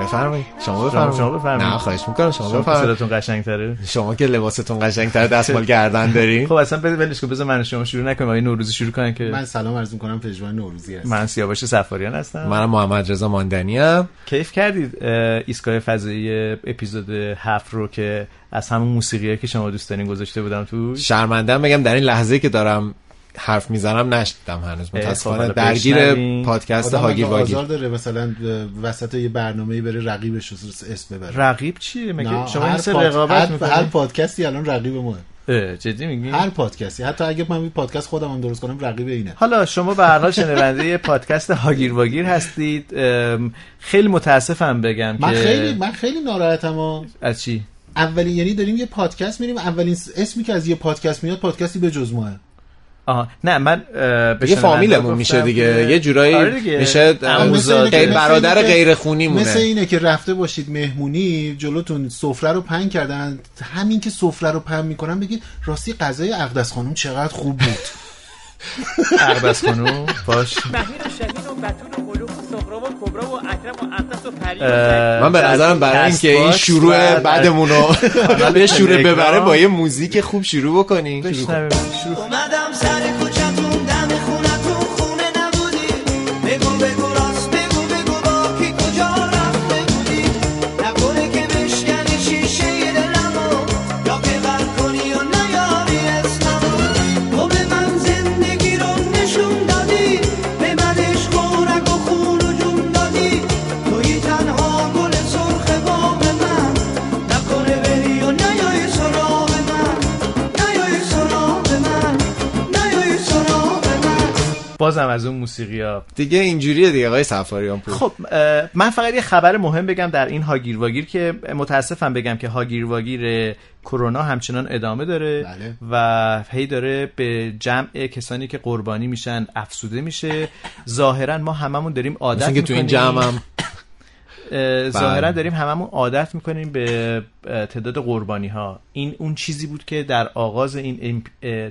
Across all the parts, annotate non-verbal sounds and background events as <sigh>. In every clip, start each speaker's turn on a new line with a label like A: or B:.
A: بفرمایید. شما بفرمایید.
B: شما بفرمایید.
A: نه خواهش می‌کنم. شما بفرمایید.
B: صداتون قشنگتره
A: شما که لباستون قشنگتره دستمال گردن دارین.
B: خب اصلا بده ولش کن بذار من شما شروع نکنیم. آقای نوروزی شروع کنن که
C: من سلام عرض می‌کنم پژمان نوروزی هستم.
B: من سیاوش سفاریان هستم.
A: منم محمد رضا ماندنی ام.
B: کیف کردید اه، ایستگاه فضایی اپیزود هفت رو که از همون موسیقیه که شما دوست دارین گذاشته بودم تو
A: شرمندم بگم در این لحظه که دارم حرف می‌زنم نشدم هنوز.
B: خب،
A: متاسفانه
B: حالا
A: درگیر. پادکست هاگیر
C: اگه
A: واگیر
C: آزار داره مثلا وسط یه برنامه بره رقیبش رو اسم ببره.
B: رقیب چیه؟ مگه شما
C: هر
B: مثل
C: پاد-
B: رقابت
C: هر, هر پادکستی الان رقیب ماه
B: جدی میگی؟
C: هر پادکستی. حتی اگه من این پادکست خودم هم درست کنم رقیب اینه.
B: حالا شما به هر حال شنونده پادکست هاگیر واگیر هستید. خیلی متاسفم بگم
C: من
B: که
C: خیلی من خیلی ناراحتم ها.
B: از چی؟
C: اولین یعنی داریم یه پادکست میریم اولین اسمی که از یه پادکست میاد پادکستی به جز ماه.
B: آها. نه من به شنونده
A: فامیلمون میشه دیگه. یه جورایی
B: آره دیگه.
A: میشه برادر
C: اینه که-
A: غیر خونی مونه
C: مثل اینه که رفته باشید مهمونی جلوتون سفره رو پهن کردن همین که سفره رو پهن می‌کنن بگید راستی غذای اقدس خانم چقدر خوب بود. <laughs>
B: اقدس خانوم باش. <laughs>
D: بهیر و شهین و بتول و ملوک و سغرا و کبرا و اکرم و اقدس و پری
A: من به نظرم برای اینکه این شروع بعدمون رو <laughs> به شروع. ببره با یه موزیک خوب شروع بکنیم.
E: اومدم سر
B: بازم از اون موسیقی ها
A: دیگه اینجوریه دیگه آقای سفاریان پور
B: خب من فقط یه خبر مهم بگم در این هاگیر واگیر که متاسفم بگم که هاگیر واگیر کرونا همچنان ادامه داره
C: بله.
B: و هی داره به جمع کسانی که قربانی میشن افسوده میشه ظاهرا ما هممون داریم عادت
A: که تو این
B: می‌کنیم. ظاهرا
A: بله.
B: داریم هممون عادت می‌کنیم به تعداد قربانی ها این اون چیزی بود که در آغاز این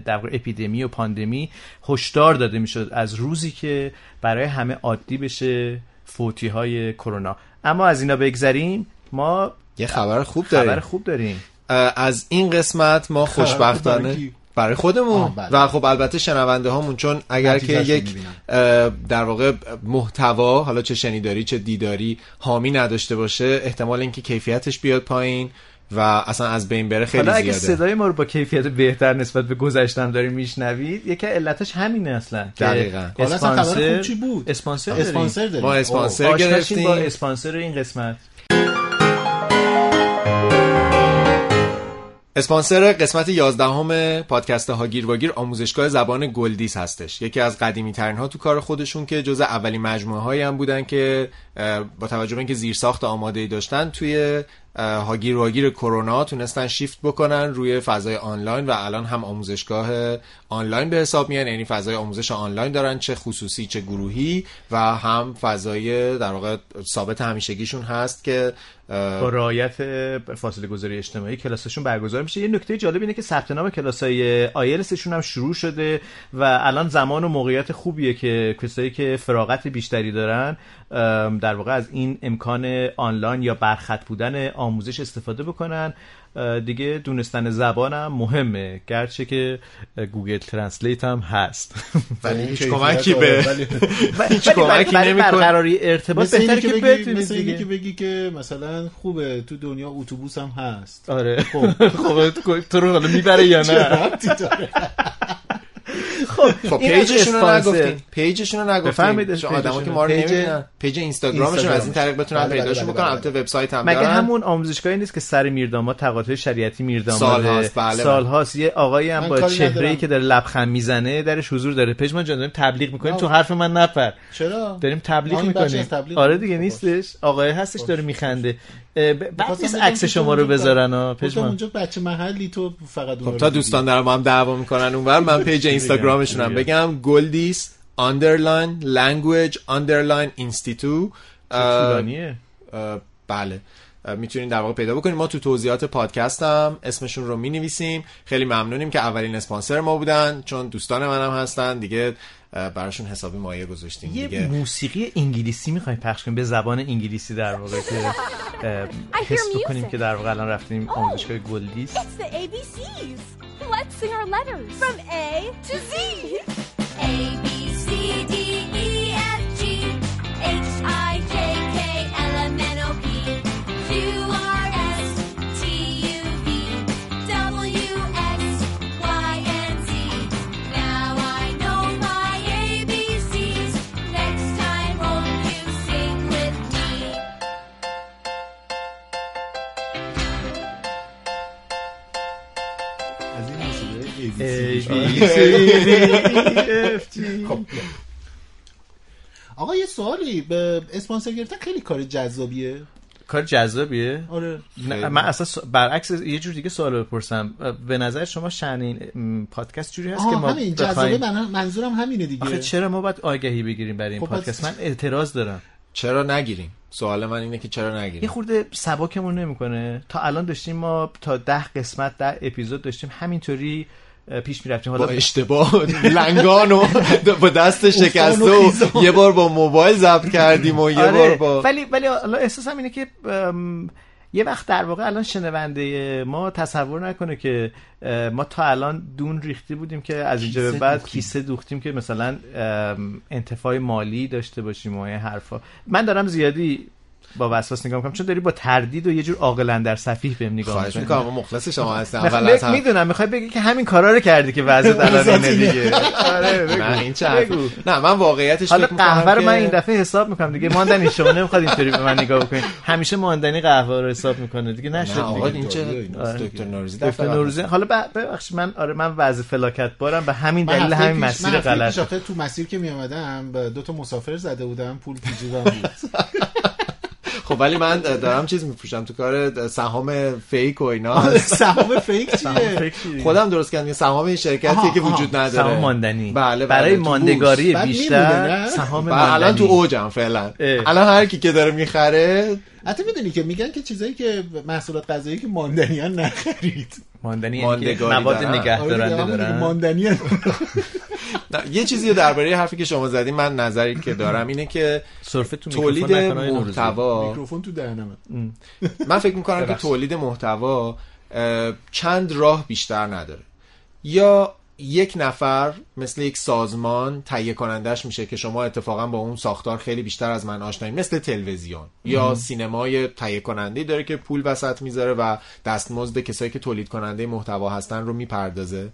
B: در اپیدمی و پاندمی هشدار داده می‌شد از روزی که برای همه عادی بشه فوتی های کرونا. اما از اینا بگذریم ما
A: یه خبر خوب
B: خبر
A: داریم.
B: خوب داریم.
A: از این قسمت ما
C: خبر <laughs>
A: خوشبختانه
C: برای
A: خودمون
C: بله.
A: و خب البته شنونده هامون چون اگر که یک در واقع محتوا حالا چه شنیداری چه دیداری حامی نداشته باشه احتمال اینکه کیفیتش بیاد پایین و اصلا از بین بره خیلی
B: حالا اگه
A: زیاده
B: صدای ما رو با کیفیت بهتر نسبت به گذشتم داریم میشنوید یکی علتش همینه اصلا
A: دقیقاً.
C: حالا اصلا خبر
B: اسپانسر
C: خوب چی بود؟
B: اسپانسر داریم.
C: اسپانسر داریم
A: ما اسپانسر گرفتیم
B: با اسپانسر این قسمت
A: اسپانسر قسمت 11 همه پادکست هاگیر واگیر آموزشگاه زبان گلدیس هستش. یکی از قدیمی ترین ها تو کار خودشون که جز اولین مجموعه هایی هم بودن که با توجه به اینکه زیرساخت آماده ای داشتن توی هاگیر واگیر کرونا تونستن شیفت بکنن روی فضای آنلاین و الان هم آموزشگاه آنلاین به حساب میان یعنی فضای آموزش آنلاین دارن چه خصوصی چه گروهی و هم فضای در واقع ثابت همیشگیشون هست که
B: با رعایت فاصله گذاری اجتماعی کلاسشون برگزار میشه. یه نکته جالب اینه که ثبت نام کلاسای آیلسشون هم شروع شده و الان زمان و موقعیت خوبیه که کسایی که فراغت بیشتری دارن در واقع از این امکان آنلاین یا برخط بودن آموزش استفاده بکنن. دیگه دونستن زبانم مهمه گرچه که Google Translate هم هست <laughs>
A: ولی هیچ کمکی
C: آره،
A: به
C: ولی- <laughs>
A: هیچ کمکی.
B: برقراری ارتباط بهتره
C: که بگی
B: بدونید
C: مثل اینه
B: دیگه.
C: که بگی که مثلا خوبه تو دنیا اتوبوس هم هست
B: آره خب <laughs> خب تو رو حالا می‌بره یا نه؟ خب
A: خب پیجشون رو. نگفتیم پیجشون رو نگفتیم
B: بفرمایید
A: چون آدما که. ما رو
C: پیج-
A: پیج اینستاگرامشون از این طریق بتونن
C: بله، بله،
A: پیداشون
C: بله،
A: بکنن. البته وبسایت هم
B: مگه همون آموزشگاهی نیست که سر میرداماد تقاطع شریعتی میرداماد
A: سالهاست، بله،
B: سالهاست. یه آقایی هم با چهره. که داره لبخند می‌زنه درش حضور داره. پژمان جان داریم تبلیغ می‌کنیم. تو حرف من نپر.
C: چرا؟
B: داریم تبلیغ
C: ما
B: می‌کنیم. آره. دیگه نیستش. آقای هستش داره میخنده. بعد نیست عکس شما رو بذارن ها
C: گفتم
B: پژمان
C: اونجا بچه محلی تو فقط
A: خب تا دوستان دارن با هم دعوا می‌کنن اونور من پیج اینستاگرامشون هم بگم. گلدیس underline language underline institute اه،
B: طولانیه؟
A: اه، بله. اه، می‌تونین در واقع پیدا بکنید ما تو توضیحات پادکست هم اسمشون رو می نویسیم خیلی ممنونیم که اولین اسپانسر ما بودن چون دوستان من هم هستن. دیگه براشون حسابی مایه گذاشتیم
B: یه
A: دیگه
B: موسیقی انگلیسی می‌خوایم پخش کنیم به زبان انگلیسی در واقع که حس بکنیم. که در واقع الان رفتیم آموزشگاه گلدیس
F: It's the ABCs. Let's sing our letters. From A to Z. A, B, C, D, E, F, G, H, I, J, K, L, M, N, O, P, Q, R,
B: A,
C: ABC.
B: B, C, D, E, F, G.
C: خب. آقا یه سوالی. به اسپانسر گرفتن خیلی کار جذابیه.
B: کار جذابیه؟
C: آره.
B: نه من اصلا س- برعکس یه جور دیگه سوال بپرسم. به نظر شما شأن این پادکست جوری هست که ما
C: همین جذابه. من- منظورم همینه دیگه.
B: آخه چرا ما باید آگهی بگیریم برای این
C: خب
B: پادکست؟ من اعتراض دارم.
A: چرا نگیریم؟ سوال من اینه که چرا
B: یه
A: نگیریم
B: خورده سباکمون نمی‌کنه. تا الان داشتیم ما تا ده قسمت ده اپیزود داشتیم. همینطوری پیش می‌رفتیم
A: با
B: حالا
A: اشتباه لنگان و <laughs> با دست شکسته و یه بار با موبایل ضبط کردیم و یه بار
B: آره
A: با
B: ولی ولی احساسم اینه که یه وقت در واقع الان شنونده ما تصور نکنه که ما تا الان دون ریختی بودیم که از اینجا به بعد
C: دوختیم.
B: کیسه دوختیم که مثلا انتفاع مالی داشته باشیم و این حرفا. من دارم زیادی با وسواس نگاه می‌کنم. چون داری با تردید و یه جور عاقلن در صفیح بهم نگاه
A: خواهش
B: می‌کنی.
A: می‌کنم ما مخلص شما هستم اول از همه
B: می‌دونم می‌خوای بگی که همین کارا رو کردی که وضعیت <laughs> الان اینه دیگه. آره.
A: نه این چه. نه من واقعیتش
B: حالا
A: می‌کنم
B: قهوه رو من این دفعه حساب می‌کنم دیگه. ماندنی شما نمی‌خواد اینطوری به من نگاه بکنید همیشه ماندنی قهوه رو حساب می‌کنه دیگه. نشد
A: نه آقا
B: دیگه.
A: این چه
B: آره.
A: دکتر نوروزی
B: دکتر
A: دفعه
B: نوروزی. حالا ببخشید من آره من وضع فلاکت بارم. به همین
C: من
B: دلیل همین مسیر
C: من
B: غلط
C: تو مسیر که می اومدم به دو تا مسافر زده بودم پول تو جیبم بود. <laughs>
A: خب ولی من دارم چیز میفروشم تو کار سهام فیک و اینا
C: سهام فیک چیه؟
A: خودم درست کردم سهام این شرکتیه
C: آها،
A: که. وجود نداره
B: سهام ماندنی
A: بله
B: برای
A: بله، تو
B: ماندگاری بیشتر؟ سهام.
A: بله، الان تو
B: ماندنی
A: اوجم فعلا. الان هر کی که داره می‌خره
C: حتی می‌دونی که میگن که چیزایی که محصولات غذایی که ماندنی ها نخرید
B: ماندنی یعنی مواد
A: دارن.
B: نگه
C: آره
B: دارن
C: ماندنی ها. <laughs>
A: نه، یه چیزی درباره حرفی که شما زدین من نظری که دارم اینه که
B: سرفه تو
A: تولید. محتوا
C: میکروفون تو دهنمه
A: من فکر می‌کنم که. تولید محتوا چند راه بیشتر نداره یا یک نفر مثل یک سازمان تهیه کنندش میشه که شما اتفاقا با اون ساختار خیلی بیشتر از من آشنایی مثل تلویزیون یا سینمای تهیه کننده داره که پول وسط می‌ذاره و دستمزد کسایی که تولید کننده محتوا هستن رو می‌پردازه.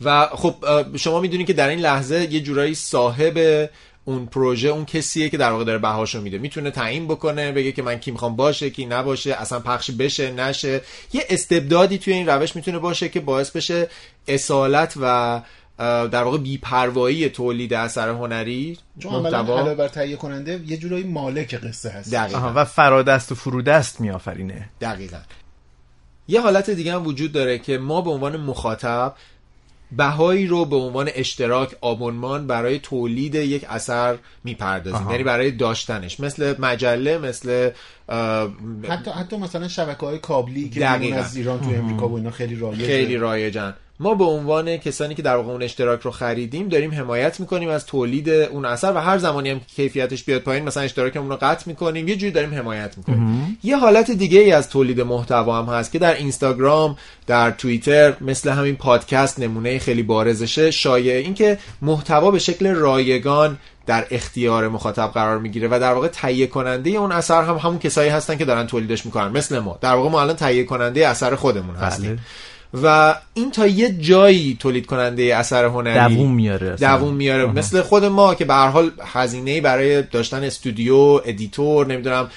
A: و خب شما می‌دونید که در این لحظه یه جورایی صاحب اون پروژه اون کسیه که در واقع داره بهاشو میده. می‌تونه تعیین بکنه بگه که من کی می‌خوام باشه کی نباشه اصلا پخش بشه نشه. یه استبدادی توی این روش می‌تونه باشه که باعث بشه اصالت و در واقع بیپروایی تولید اثر هنری.
C: چون علاوه بر تهیه کننده یه جورایی مالک قصه هست.
B: آها،
A: دقیقا
B: و فرادست و فرودست میآفرینه.
A: دقیقا. یه حالت دیگه هم وجود داره که ما به عنوان مخاطب بهایی رو به عنوان اشتراک آبونمان برای تولید یک اثر می‌پردازیم یعنی برای داشتنش. مثل مجله مثل
C: حتی حتی مثلا شبکه های کابلی که از ایران تو امریکا و اینا خیلی رایجه.
A: خیلی رایجن. ما به عنوان کسانی که در واقع اون اشتراک رو خریدیم داریم حمایت می‌کنیم از تولید اون اثر و هر زمانی هم که کیفیتش بیاد پایین مثلا اشتراکمون رو قطع می‌کنیم یه جوری داریم حمایت می‌کنیم. یه حالت دیگه ای از تولید محتوا هم هست که در اینستاگرام در توییتر مثل همین پادکست نمونه خیلی بارزشه شایع این که محتوا به شکل رایگان در اختیار مخاطب قرار می‌گیره و در واقع تهیه کننده اون اثر هم همون کسایی هستن که دارن تولیدش می‌کنن مثل ما. در واقع ما الان تهیه کننده اثر خودمون هستیم. و این تا یه جایی تولید کننده اثر هنری
B: دووم میاره اصلا.
A: دووم میاره. مثل خود ما که به هر حال هزینه برای داشتن استودیو editor نمی‌دونم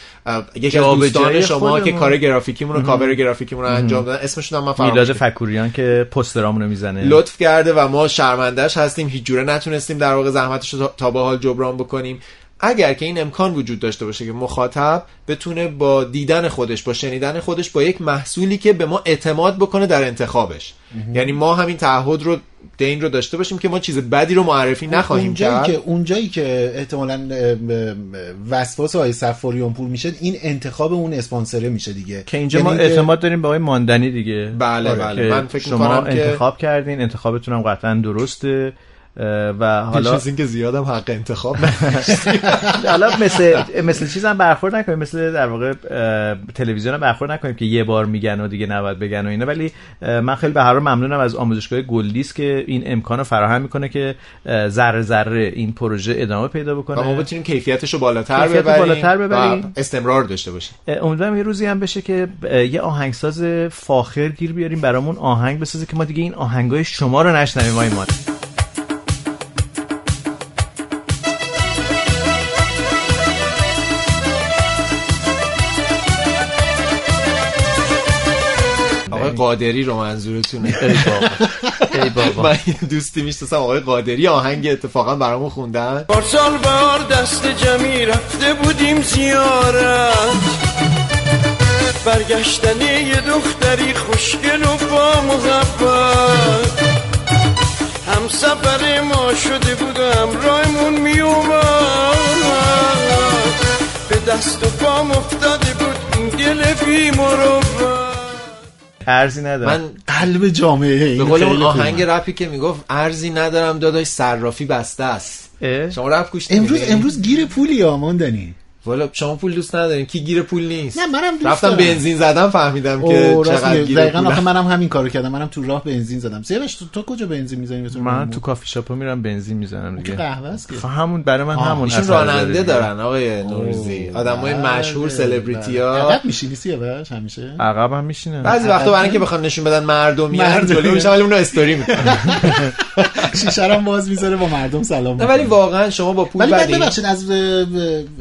A: یکی از دوستان شما که. کار گرافیکیمون و کاور گرافیکمون رو انجام دادن اسمشون هم من فراموش
B: میلاد. فکوریان که پسترامونو می‌زنه.
A: لطف کرده و ما شرمندهش هستیم. هیچ جوره نتونستیم در واقع زحمتش رو تا به حال جبران بکنیم. اگر که این امکان وجود داشته باشه که مخاطب بتونه با دیدن خودش با شنیدن خودش با یک محصولی که به ما اعتماد بکنه در انتخابش. یعنی ما همین تعهد رو دین رو داشته باشیم که ما چیز بدی رو معرفی نخواهیم
C: اونجایی
A: کرد.
C: که اونجایی که احتمالاً وسواس های سفاریان پور میشه این انتخاب اون اسپانسره میشه دیگه.
B: که اینجا
C: یعنی
B: ما اعتماد داریم به آقای ماندنی دیگه.
A: بله،
B: آره،
A: بله. من فکر
B: شما
A: می‌کنم که-
B: انتخاب کردین انتخابتون هم قطعا درسته. و حالا
A: حالا اینکه زیادم حق انتخاب <laughs>
B: حالا مثل مثل چیز هم برخورد نکنیم مثل در واقع تلویزیون هم برخورد نکنیم که یه بار میگن و دیگه نباید بگن و اینا. ولی من خیلی به هر ممنونم از آموزشگاه گلدیس که این امکان رو فراهم می‌کنه که ذره ذره این پروژه ادامه پیدا بکنه.
A: و ما بتونیم کیفیتش رو بالاتر
B: کیفیت
A: ببریم
B: بالاتر ببریم.
A: استمرار داشته باشیم.
B: امیدوارم یه روزی هم بشه که یه آهنگساز فاخر گیر بیاریم برامون آهنگ بسازه که ما دیگه این آهنگای شما رو نشنویم آقای
A: قادری رو منظورتونه.
B: ای بابا. ای بابا.
A: من دوستی می‌شناسم آقای قادری. آهنگ اتفاقا برامون خوندن.
G: پارسال بهار دست جمعی رفته بودیم زیارت. برگشتنی یه دختری خوشگل و با محبت. هم سفر ما شده بود و همراهمون می اومد به دست و پام افتاده بود این گل بی
B: ارزی ندارم
A: من
C: قلب جامعه این
A: به قول اون آهنگ. رپی که می‌گفت ارزی ندارم داداش صرافی بسته است؟ شما رپ گوش
C: امروز؟ امروز گیر پولی ها ماندنی
A: والا شما پول دوست ندارین. کی گیر پول نیست.
C: نه، منم دوست
A: رفتم
C: دارم.
A: بنزین زدم فهمیدم که چقدر. گیر
C: دقیقا آخه منم همین کارو کردم. منم تو راه بنزین زدم. سیاوش تو, تو کجا بنزین می‌زنی
B: من تو کافی شاپ میرم بنزین می‌زنم
C: که
B: دیگه.
C: قهوه است که.
B: خب همون برای من همون
A: ایشون
B: داره
A: راننده. دارن آقای نورزی. آدمای
C: بله،
A: مشهور سلبریتی
C: بله.
A: ها
C: عقب میشینی سیاوش همیشه؟
B: عقب هم میشینم
A: بعضی وقتا برای اینکه بخوان نشون بدن
C: مردمی.
A: جلو میشن ولی اونو استوری می‌کنن. <laughs>
C: شیشه باز می‌ذاره با مردم سلام
A: ولی واقعا شما با پول
C: ولی ببخشید از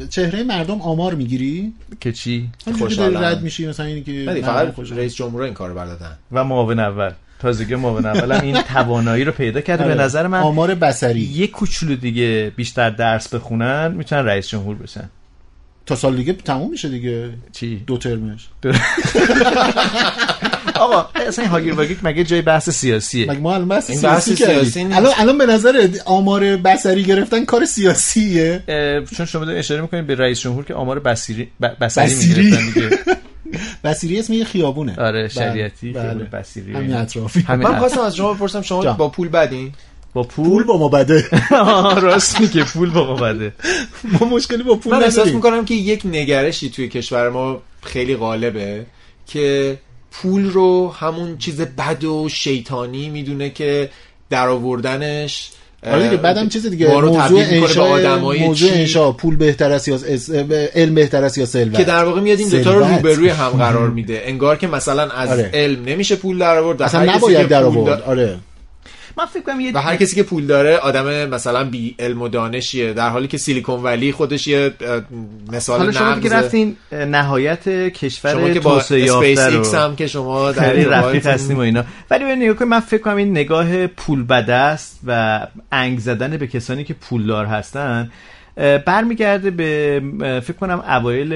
C: چهره مردم آمار می‌گیری؟
B: که چی؟
A: خوشحالم.
C: رد میشی مثلا اینی که
A: ولی فقط
C: خوشحال.
A: رئیس جمهور این کارو بلدن.
B: و معاون اول. تازگی معاون اولم. این <laughs> توانایی رو پیدا کرده. به
C: آره.
B: نظر من
C: آمار بصری.
B: یه کوچولو دیگه بیشتر درس بخونن می‌تونن رئیس جمهور بشن.
C: تا سال دیگه تموم میشه دیگه.
B: چی؟
C: دو ترمش. <laughs>
B: آقا اصلا این هاگیر واگیر مگه جای بحث سیاسیه؟
C: مگه ما الان بحث
A: این
C: سیاسی.
A: سیاسی نیست.
C: الان الان به نظر آمار بصری گرفتن کار سیاسیه.
B: چون شما اشاره می‌کنید به رئیس جمهور که آمار ب- بصری
C: بصیری.
B: می‌گرفتن دیگه. <laughs>
C: بصیری اسم یه خیابونه.
B: آره
C: بله،
B: شریعتی
C: بله.
B: خیابون بصیری
C: همین اطرافی.
B: همین
A: من خواستم از شما بپرسم شما. با پول بدین.
B: با
C: پول؟
B: پول
C: با ما بده. <laughs>
B: راست میگه پول با ما بده.
C: ما مشکلی با پول
A: من احساس می‌کنم که یک نگرشی توی کشور ما خیلی غالبه که پول رو همون چیز بد و شیطانی می‌دونه که در آوردنش
C: آره دیگه بعدم چیز دیگه موضوع انشاء موضوع انشاء پول بهتر است یا علم بهتر است یا ثروت
A: که در واقع میاد این دوتا رو. روبروی هم قرار <laughs> میده. انگار که مثلا از
C: آره.
A: علم نمیشه پول در آورد
C: اصلا نباید در آورد آره.
B: من فکر کنم یه
A: و هر کسی که پول داره آدم مثلا بی علم و دانشیه. در حالی که سیلیکون ولی خودش یه مثال
B: حالا شما دیگه
A: نقضه.
B: رفتین نهایت
A: شما
B: کشور
A: که با
B: توسعه
A: اسپیس
B: یافته
A: ایکس
B: رو.
A: هم که شما در
B: رفیق هستیم و اینا. ولی ببین نگاه من فکر کنم این نگاه پول بده است و انگ زدن به کسانی که پولدار هستن برمیگرده به فکر کنم اوایل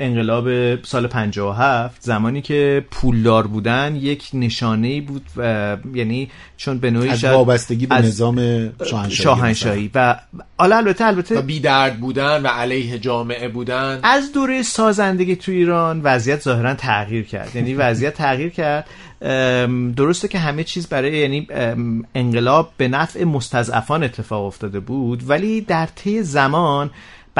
B: انقلاب سال 57 زمانی که پولدار بودن یک نشانه ای بود و یعنی چون به نوعی
C: از وابستگی به
B: از
C: نظام شاهنشاهی
B: شاهنشاهی و حالا البته
A: و
B: البته
A: بی درد بودن و علیه جامعه بودن.
B: از دوره سازندگی تو ایران وضعیت ظاهرا تغییر کرد. یعنی وضعیت تغییر کرد. درسته که همه چیز برای یعنی انقلاب به نفع مستضعفان اتفاق افتاده بود ولی در طی زمان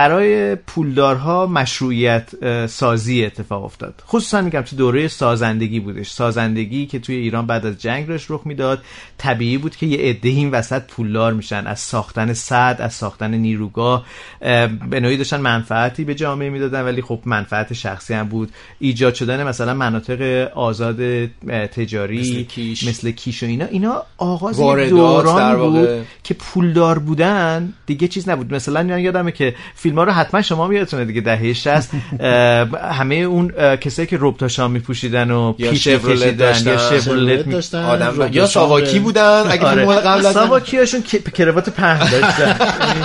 B: برای پولدارها مشروعیت سازی اتفاق افتاد. خصوصا میگم تو دوره سازندگی بودش. سازندگی که توی ایران بعد از جنگ داشت رخ می‌داد طبیعی بود که یه عده این وسط پولدار میشن. از ساختن صد از ساختن نیروگاه اه، به نوعی داشتن منفعتی به جامعه می‌دادن ولی خب منفعت شخصی هم بود. ایجاد شدن مثلا مناطق آزاد تجاری
A: مثل کیش.
B: مثل کیش و اینا. اینا آغاز دوران بود. که پولدار بودن دیگه چیز نبود. مثلا یادمه که فیلم ها رو حتما شما یادتونه دیگه دهه 60 اه، همه اون کسایی که ربطا شام میپوشیدن و
A: یا
B: پیش
A: داشتن.
B: یا می-
C: داشتن.
A: آدم یا ساواکی بودن اگه
B: آره.
A: قبل از
B: ساواکیاشون که- کراوات پهن داشتن.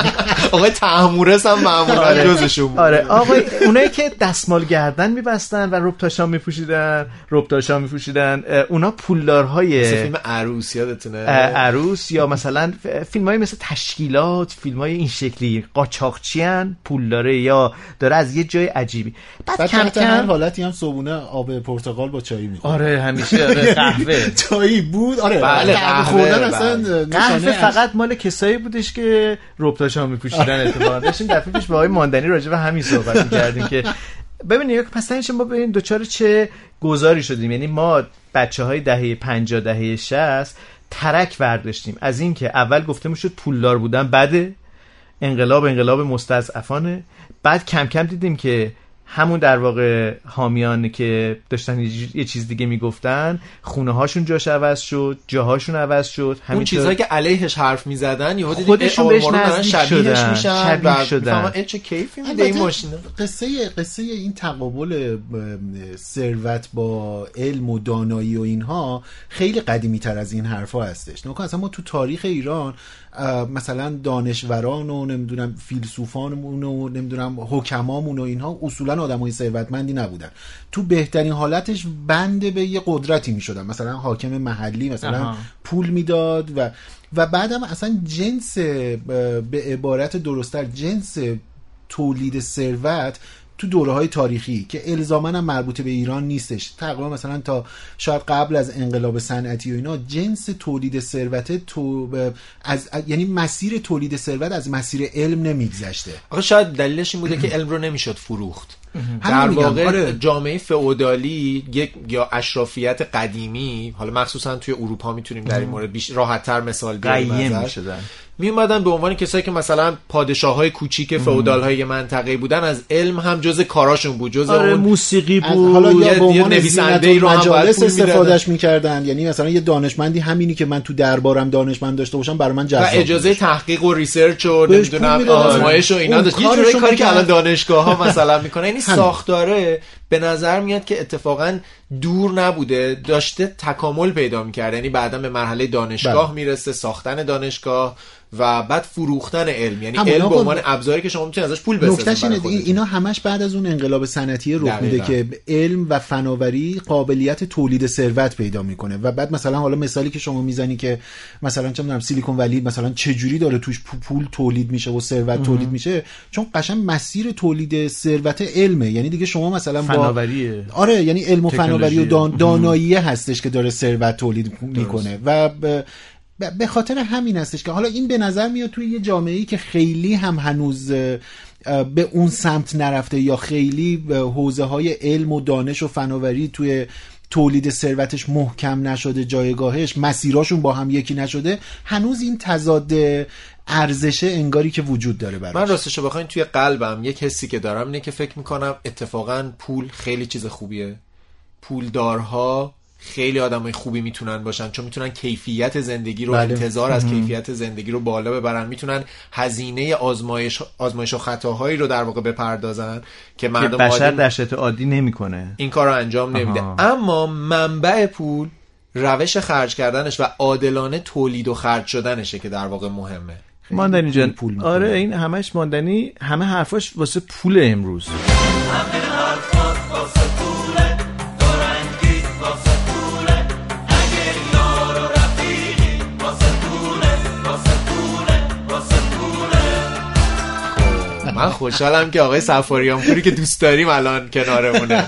B: <laughs>
A: آقای تحمورس هم معمولا
B: آره.
A: جزشون بود.
B: آره. آقای اونایی که دستمال گردن میبستن و ربطاشام میپوشیدن ربطاشام میپوشیدن اونا پولدارهای
A: مثل فیلم عروس یادتونه؟
B: عروس یا مثلا فیلم های مثل تشکیلات فیلم های این شکلی قاچاقچیان. پول داره یا داره از یه جای عجیبی. بعد,
C: بعد
B: کم
C: تحت هر
B: کم
C: حالتی هم صبونه آب پرتقال با چایی می‌خورد
B: آره همیشه آره قهوه.
C: چایی بود آره
A: بله،
C: قهوه خوردن
A: بله.
C: اصلا
B: قهوه فقط مال کسایی بودش که ربطاشا میپوشیدن اتفاقا داشتیم دفعه پیش با آقای ماندنی راجع به همین صحبت می‌کردیم که ببینید یک پس ما ببین دوچار چه گذاری شدیم. یعنی ما بچه های دهه 50 دهه 60 ترک برداشتیم از اینکه اول گفته می‌شد پولدار بودن بده انقلاب انقلاب مستضعفانه بعد کم کم دیدیم که همون در واقع حامیان که داشتن یه چیز- دیگه می‌گفتن خونه هاشون جاش عوض شد جاهاشون عوض شد
A: اون
B: همینطور-
A: چیزهایی که علیهش حرف می‌زدن یهو
B: خودشون بهش نزدیک شدن.
A: میشن
B: شبیه شدن.
A: اه، چه کیفی میده این ماشین
C: قصه قصه این تقابل ثروت با علم و دانایی و اینها خیلی قدیمی تر از این حرفها هستش نکن اصلا ما تو تاریخ ایران مثلا دانشوران و نمی‌دونم فیلسوفانمون و نمی‌دونم حکمامون و اینها اصولا آدمای ثروتمندی نبودن تو بهترین حالتش بنده به یه قدرتی می‌شدن مثلا حاکم محلی مثلا
B: آها.
C: پول می‌داد و و بعدم اصلا جنس به عبارت درستتر جنس تولید ثروت تو دوره های تاریخی که الزاما مربوط به ایران نیستش. تقریبا مثلا تا شاید قبل از انقلاب صنعتی و اینا جنس تولید ثروت تو از- یعنی مسیر تولید ثروت از مسیر علم نمیگذشته.
A: آخه شاید دلیلش این بوده که علم رو نمی‌شد فروخت. در واقع
C: آره.
A: جامعه فئودالی یک یا اشرافیت قدیمی حالا مخصوصا توی اروپا می‌تونیم در این مورد بیش راحتتر مثال بیاریم می اومدن به عنوان کسایی که مثلا پادشاه های کوچیک فئودال های منطقه بودن از علم هم جز کاراشون بود جز
B: آره
A: اون
B: موسیقی
C: از
B: بود
C: حالا یا به عنوان
A: نویسنده
C: زینت
A: رو هم
C: مجالس. استفادهش می‌کردن یعنی مثلا یه دانشمندی همینی که من تو دربارم دانشمند داشته باشم برای من
A: و
C: جذاب
A: اجازه
C: بودش.
A: تحقیق و research و نمی‌دونم. آزمایش و اینا داشت یه جورایی کاری که. الان دانشگاه ها مثلا می‌کنه یعنی. ساختاره به نظر میاد که اتفاقا دور نبوده داشته تکامل پیدا می‌کرد. یعنی بعدا به مرحله دانشگاه
C: بله.
A: می‌رسه ساختن دانشگاه. و بعد فروختن علم. یعنی علم به عنوان ابزاری که شما می‌تونید ازش پول بسازید.
C: اینا همش بعد از اون انقلاب صنعتی رخ میده. که علم و فناوری قابلیت تولید ثروت پیدا می‌کنه. و بعد مثلا حالا مثالی که شما می‌زنی که مثلا چه می‌دونم سیلیکون ولی مثلا چه جوری داره توش پو- پول تولید میشه و ثروت تولید میشه؟ چون قشنگ مسیر تولید ثروت علمه. یعنی دیگه شما مثلا با
B: فناوریه
C: آره یعنی علم و فناوری و. دان... دانایی هستش که داره ثروت تولید می‌کنه. و ب... به خاطر همین هستش که حالا این به نظر میاد توی یه جامعه ای که خیلی هم هنوز به اون سمت نرفته یا خیلی حوزه های علم و دانش و فناوری توی تولید ثروتش محکم نشده جایگاهش مسیراشون با هم یکی نشده هنوز این تضاد ارزشه انگاری که وجود داره براش.
A: من راستشو بخواین توی قلبم یک حسی که دارم اینه که فکر می‌کنم اتفاقا پول خیلی چیز خوبیه. پولدارها خیلی آدمای خوبی می‌تونن باشن چون می‌تونن کیفیت زندگی رو
C: بله.
A: انتظار از کیفیت زندگی رو بالا ببرن می‌تونن هزینه آزمایش آزمایش و خطاهایی رو در واقع بپردازن که
B: که
A: مردم
B: بشر
A: عادی
B: در شرایط عادی nemiکنه
A: این کار رو انجام نمیده
B: آها.
A: اما منبع پول روش خرج کردنش و عادلانه تولید و خرج شدنشه که در واقع مهمه
B: ماندنی جان
C: پول می‌کنه.
B: آره این همش ماندنی همه حرفاش واسه پول امروز
A: من خوشحالم که آقای سفاریان پوری که دوست داریم الان کنارمونه.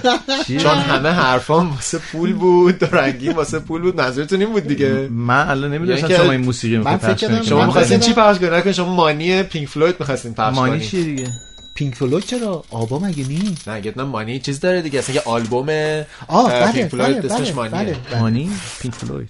A: چون همه حرفام واسه پول بود رنگی واسه پول بود منظورتون این بود دیگه؟
B: من الان نمی‌دونستم
A: یعنی که
B: شما این موسیقی می‌خواید پخش کنید.
A: شما می‌خواستین چی پخش کنید؟ نکنه شما Money Pink Floyd می‌خواستین پخش
B: Money
A: کنید.
B: چیه دیگه؟
C: Pink Floyd چرا؟ ABBA مگه نی
A: نه get money چیز داره دیگه اصلا یه آلبوم
C: آه
A: اه،
C: بله
A: Pink Floyd
C: بله
A: اسمش
C: بله بله.
E: Money Pink Floyd.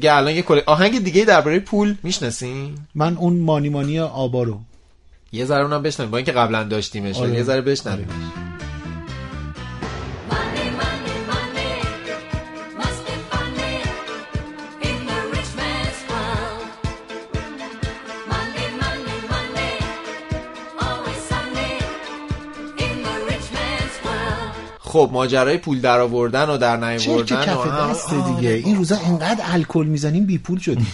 A: دیگه الان یه کل آهنگ دیگه درباره پول می‌شناسین؟
C: من اون مانی مانی آبا رو.
A: یه ذره اونم بشنویم با اینکه قبلا داشتیمش
C: آره.
A: یه ذره بشنویم. خب ماجرای پول در آوردن و در نیاوردن
C: کف
A: هم-
C: دست دیگه. این روزا انقدر الکل می‌زنیم بی پول شدیم.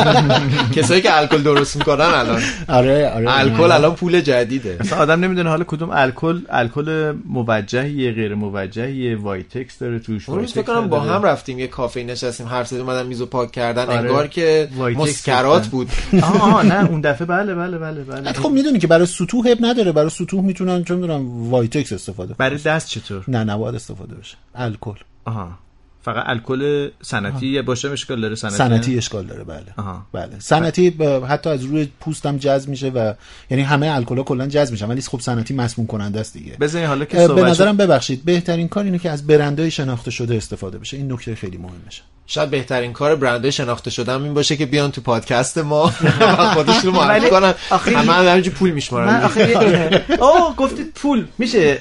C: <laughs>
A: کسایی که الکل درست می‌کنن الان.
C: آره آره.
A: الکل الان پول جدیده.
B: اصلا آدم نمی‌دونه حالا کدوم الکل الکل موجهیه غیر موجهیه وایتکس داره توش
A: اون روز فکر
B: وایتکس
A: کنم با. هم رفتیم یه کافه نشستیم هر سه اومدن میزو پاک کردن
B: آره.
A: انگار که
B: وایتکس
A: مسکرات. بود. <laughs>
B: آه آه، نه اون دفعه بله بله بله بله.
C: خب می‌دونی که برای سطوح نداره برای سطوح می‌تونن چون می‌دونم وایتکس استفاده
B: برای دست چطور؟
C: نه نباید استفاده بشه. الکل.
B: آها. فقط الکل صنعتی باشه اشکال داره صنعتی؟
C: سنتی اشکال داره بله.
B: آها.
C: بله. سنتی ب- حتی از روی پوست هم جذب میشه و یعنی همه الکل کلا جذب میشن ولی خب سنتی مسموم کننده است دیگه.
B: بزنین حالا که
C: به نظرم ببخشید بهترین کار اینه که از برندهای شناخته شده استفاده بشه. این نکته خیلی مهمشه
A: شاید بهترین کار برندهای شناخته شدن این باشه که بیان تو پادکست ما. <laughs> و خودشون رو معرفی کنن همه هم همینجور پول
B: من
A: میشمارن
B: آخه <laughs> اوه گفتید پول. میشه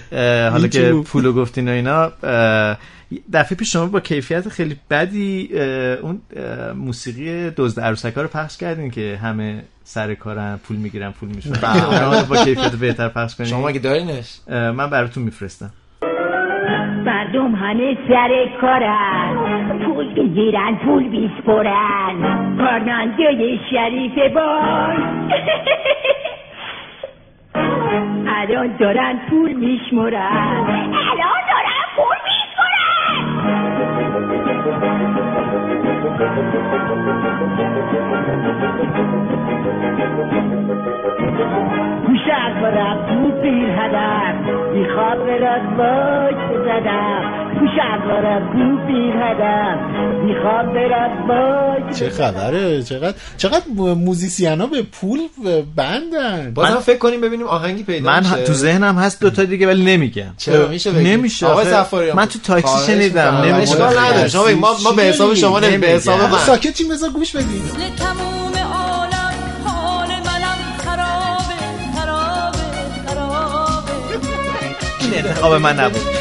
B: حالا که. پولو گفتین و اینا دفعه پیش شما با کیفیت خیلی بدی اون موسیقی دزد عروسکا رو پخش کردین که همه سر کارن پول می‌گیرن پول میشن
A: بله.
B: با کیفیت بهتر پخش کنین.
A: شما مگه دارینش؟
B: من براتون میفرستم.
H: مردم همه سر کارن. پول بگیرن پول بیسپرن کارمندای شریف بار <laughs> الان دارن پول میشمرن. الان دارن پول میشمرن Thank you. گوش از بود بیر هدف. می‌خواد برد وای بزدم. گوش از بود بیر هدف. می‌خواد برد وای
C: چه خبره؟ چقدر چقدر موزیسینا به پول بندن.
A: بازم فکر کنیم ببینیم آهنگی پیدا
B: من
A: میشه.
B: تو ذهنم هست دوتا دیگه ولی نمیگم.
A: چرا؟ میشه بگی؟
B: نمیشه.
A: آقای سفاریان
B: من تو تاکسی شنیدم. نمیشه.
A: ما ما به حساب شما نمی به حساب. من.
C: ساکت چی بذار گوش بدیم.
F: مثل تموم عالم حال منم خرابه خرابه خرابه.
B: این انتخاب من نبود.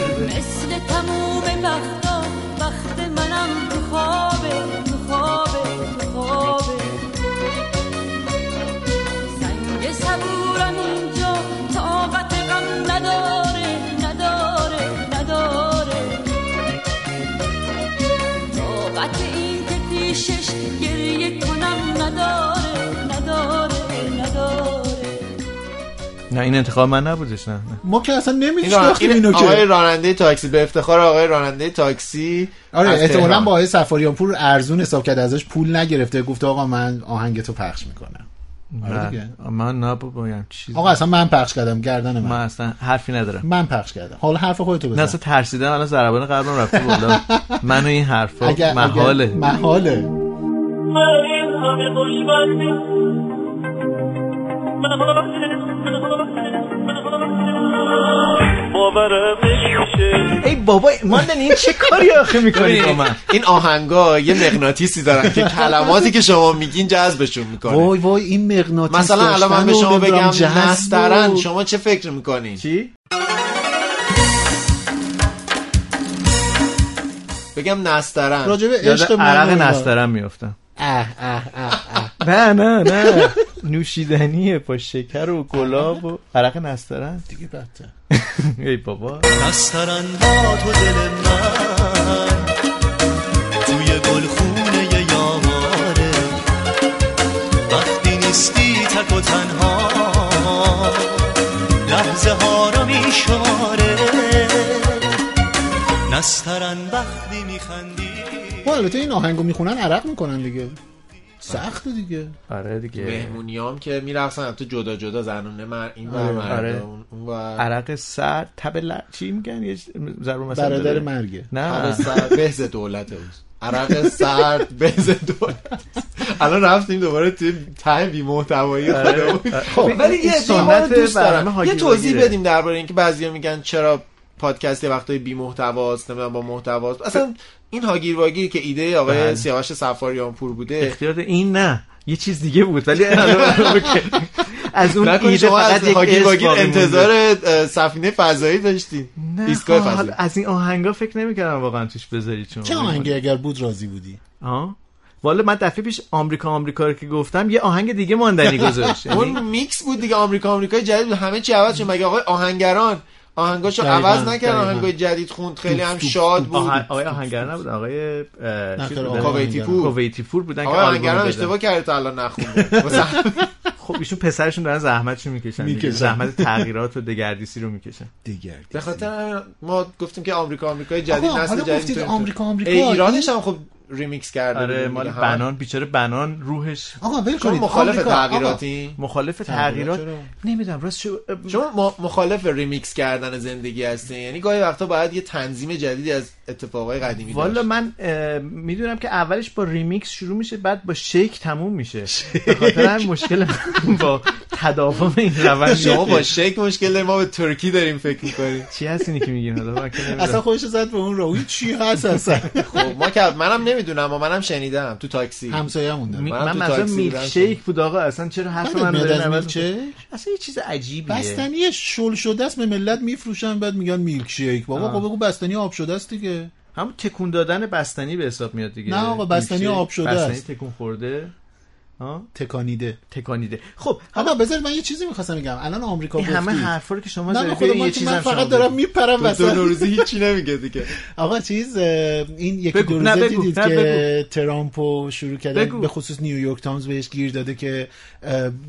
B: نه این انتخاب من نبودش نه, نه.
C: ما که اصلا
A: این
C: نمیشناختیم
A: این
C: اینو
A: آقای
C: که
A: راننده تاکسی به افتخار آقای راننده تاکسی
C: آره احتمالا. با آقای سفاریان پور ارزون حساب کرده ازش پول نگرفته گفته آقا من آهنگ تو پخش می‌کنم. آره دیگه.
B: نه. من نه بابا چیز
C: آقا اصلا من پخش کردم گردن
B: من.
C: من
B: اصلا حرفی ندارم.
C: من پخش کردم. حالا حرف خودتو
B: نه
C: بزن
B: اصلا ترسیدم الان ضربان قلبم رفته بالا. <laughs> من و این حرفا
C: اگر
B: محاله.
C: اگر- محاله
B: ای بابا ماندن این چه کاری آخه می‌کنی با من؟
A: این آهنگا یه مغناطیسی دارن که کلماتی که شما میگین جذبشون می‌کنه.
C: وای وای این مغناطیس
A: مثلا الان من به شما بگم نسترن شما چه فکر می‌کنین؟
B: چی؟
A: بگم نسترن.
C: راجع به
B: یاد
C: عشق من
B: عرق. نسترم میافتم.
C: اه اه اه اه.
B: نه نه نه. <laughs> نوشیدنیه با شکر و گلاب و عرق نسترن.
C: دیگه بدتر. <laughs>
B: ای بابا.
I: نسترن با تو دل من. توی گلخونه یاره وقتی نیستی تک و تنها. اشاره نسترن وقتی میخندی.
C: خب البته این آهنگو می‌خونن عرق می‌کنن دیگه. سخته دیگه
B: آره دیگه
A: مهمونیام که می‌رفتن تو جدا جدا زنونه من این
C: آره.
A: مرد
B: آره.
A: اون.
B: عرق سرد تب ل... چی میگن یه ضرب مثلا
C: برادر
B: داره؟
C: مرگه
B: نه
A: سرد بهز دولت اوست عرق سرد بهز دولت الان رفتیم دوباره توی ته بی محتوایی
B: آره.
A: خودمون
B: خب
A: ولی یه
B: سنت
A: دوست
B: برنامه
A: دارم یه توضیح. بدیم درباره اینکه بعضیا میگن چرا پادکست یه وقتای بی محتواست نمی‌دونم با محتواست اصلا این هاگیر واگیر که ایده آقای
B: بله.
A: سیاوش سفاریان پور بوده.
B: اختیار این نه. یه چیز دیگه بود ولی. <laughs> از اون ایده
A: شما
B: فقط
A: از
B: یک
A: هاگیر. انتظار سفینه فضایی داشتین.
B: نه
A: ایستگاه
B: خب،
A: فضایی.
B: از این آهنگا فکر نمی‌کردم واقعا توش بذارید چون
C: چه آهنگی اگر بود راضی بودی؟
B: ها والا من دفعه پیش آمریکا آمریکا رو که گفتم یه آهنگ دیگه ماندنی گذاشت <laughs>
A: اون میکس بود دیگه آمریکا آمریکای جدید بود. همه چی عوض شد. مگه آقای آهنگران آهنگاشو عوض نکرد. آهنگای جدید خوند خیلی هم شاد. بود
B: آهن- آقای آهنگر نبود آقای
A: کویتی
C: آهنگر.
A: پور
B: کویتی پور بودن که دادن.
A: اشتباه کرده تا الان نخونده <laughs> واسه
B: خب ایشون پسرشون دارن زحمتشو می‌کشن.
C: می‌کشن.
B: زحمت تغییرات و دگردیسی رو می‌کشن
C: دیگر
A: به خاطر ما گفتیم که آمریکا آمریکای جدید نسل جدید
C: آمریکا، آمریکا.
A: ای، ایرانش هم خب ریمیکس کرده
B: آره مال. بنان بیچاره بنان روحش.
C: آقا ول کنید.
A: مخالف تغییراتی.
B: مخالف
C: تغییرات؟
B: نمی‌دونم راست شو
A: شما مخالف ریمیکس کردن زندگی هستین یعنی گاهی وقتا باید یه تنظیم جدیدی از اتفاقای قدیمی
B: والا
A: داشت.
B: من می‌دونم که اولش با ریمیکس شروع میشه بعد با shake تموم میشه. <laughs> به خاطر مشکل <laughs> با تداوم این روند
A: شما با shake مشکل داریم، ما به ترکی داریم فکر می‌کنیم.
B: چی که میگین حالا؟ من که نمی‌دونم.
C: اصلا خودش زد به اون راهی چی هست اصلا؟
A: خب ما که منم نمی‌دونم اما منم شنیدم تو تاکسی.
C: همسایه‌مون
B: من
A: تاکسی milk.
B: شیک بود آقا اصلا چرا حرف من
C: میاد
B: داره اصلا یه چیز عجیبیه.
C: بستنی شل شده است به ملت میفروشن بعد میگن milk shake. بابا. خب بگو بستنی آب شده است دیگه.
B: همون تکون دادن بستنی به حساب میاد دیگه.
C: نه آقا، بستنی آب شده
B: بستنی
C: است.
B: تکون خورده.
C: تکانیده.
B: تکانیده. خب
C: آقا بذار من یه چیزی می‌خواستم بگم. الان آمریکا
B: این همه. حرفا رو که شما
C: نه
B: زدید
C: من خودم
B: یه
C: من,
B: چیز
C: من فقط دارم. میپرم
A: دو
C: وسط
A: نوروزی هیچی نمیگه دیگه. <laughs>
C: آقا چیز این یکی
B: بگو.
C: دو روزه. دیدید
B: نه،
C: که ترامپو شروع
B: بگو.
C: به خصوص نیویورک تایمز بهش گیر داده که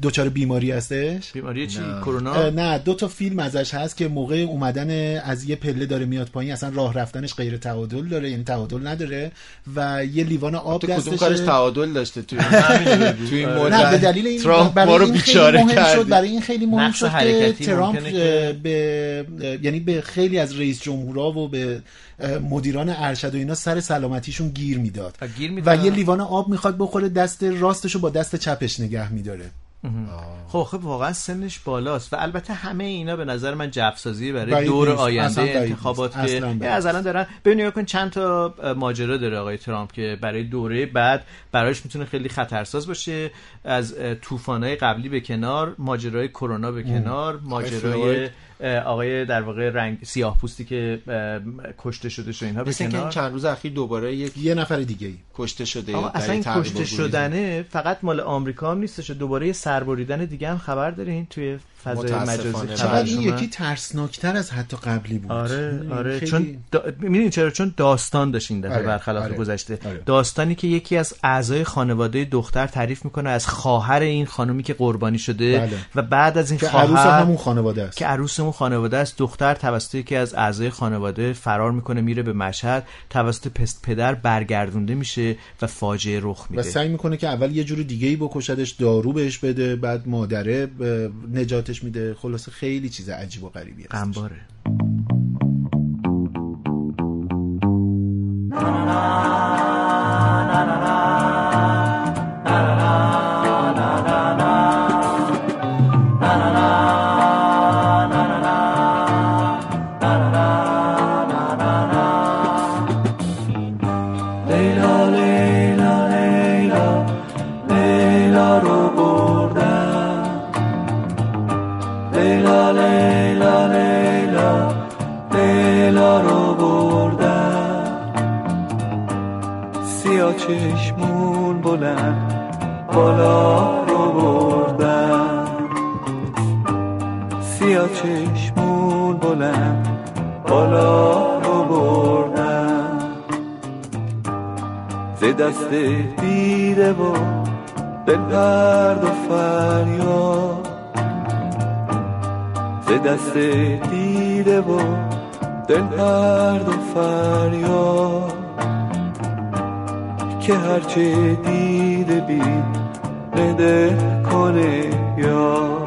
C: دچار بیماری هستش.
B: بیماری چی؟ کرونا؟
C: نه دو تا فیلم ازش هست که موقع اومدن از یه پله داره میاد پایین. اصلا راه رفتنش غیر تعادل داره یعنی تعادل نداره. و یه لیوان آب دستشه.
A: کارش تعادل داشته توی <laughs> توی این
C: نه به
A: مدت
C: دلیل این
A: ترامپ
C: برای
A: ما رو بیچاره.
C: شد برای این خیلی مهم شد که ترامپ به یعنی به خیلی از رئیس جمهورها و به مدیران ارشد و اینا سر سلامتیشون گیر می‌داد
B: گیر
C: و
B: می‌دادن.
C: یه لیوان آب می‌خواد بخوره دست راستشو با دست چپش نگه میداره
B: خب خب واقعا سنش بالاست و البته همه اینا به نظر من جفسازی برای دور. آینده انتخابات. که از الان دارن ببینید کن چند تا ماجرا داره آقای ترامپ که برای دوره بعد براش می‌تونه خیلی خطرساز باشه. از طوفان‌های قبلی به کنار ماجرای کرونا به کنار ماجرای آقای در واقع رنگ سیاه پوستی که کشته شده شده اینها به
A: اینکه این
B: کنار
A: چند روز اخیر دوباره یک
C: یه نفر دیگه ای
A: کشته شده
B: آقا اصلا این کشته. شدنه فقط مال آمریکا هم نیستش دوباره یه سربریدن دیگه هم خبر دارین توی فضای. مجازی
A: چقدر
C: این؟ یکی ترسناکتر از حتی قبلی بود
B: آره
C: خیلی-
B: آره
C: خیلی-
B: چون دا... می‌دونین چرا چون داستان داشت این دفعه
C: آره،
B: برخلاف
C: آره،
B: گذشته
C: آره.
B: داستانی که یکی از اعضای خانواده دختر تعریف می‌کنه از خواهر این خانومی که قربانی شده
C: بله.
B: و بعد از این
C: که
B: خواهر
C: عروس همون خانواده است
B: که عروس اون خانواده است دختر توسط یکی از اعضای خانواده فرار می‌کنه میره به مشهد توسط پست پدر برگردونده میشه و فاجعه رخ
C: و
B: میده
C: سعی می‌کنه که اول یه جور دیگه ای بکشدش دارو بهش بده بعد مادره نجاتش میده خلاصه خیلی چیز عجیب و غریبی است
B: غمباره
I: لیلا چشمون بلند بالا رو بردم سیاه چشمون بلند بالا رو بردم ز دست دیده و دل درد و فریاد. ز دست دیده و دل درد و فریاد. که هرچه دیده بی بده کنه یا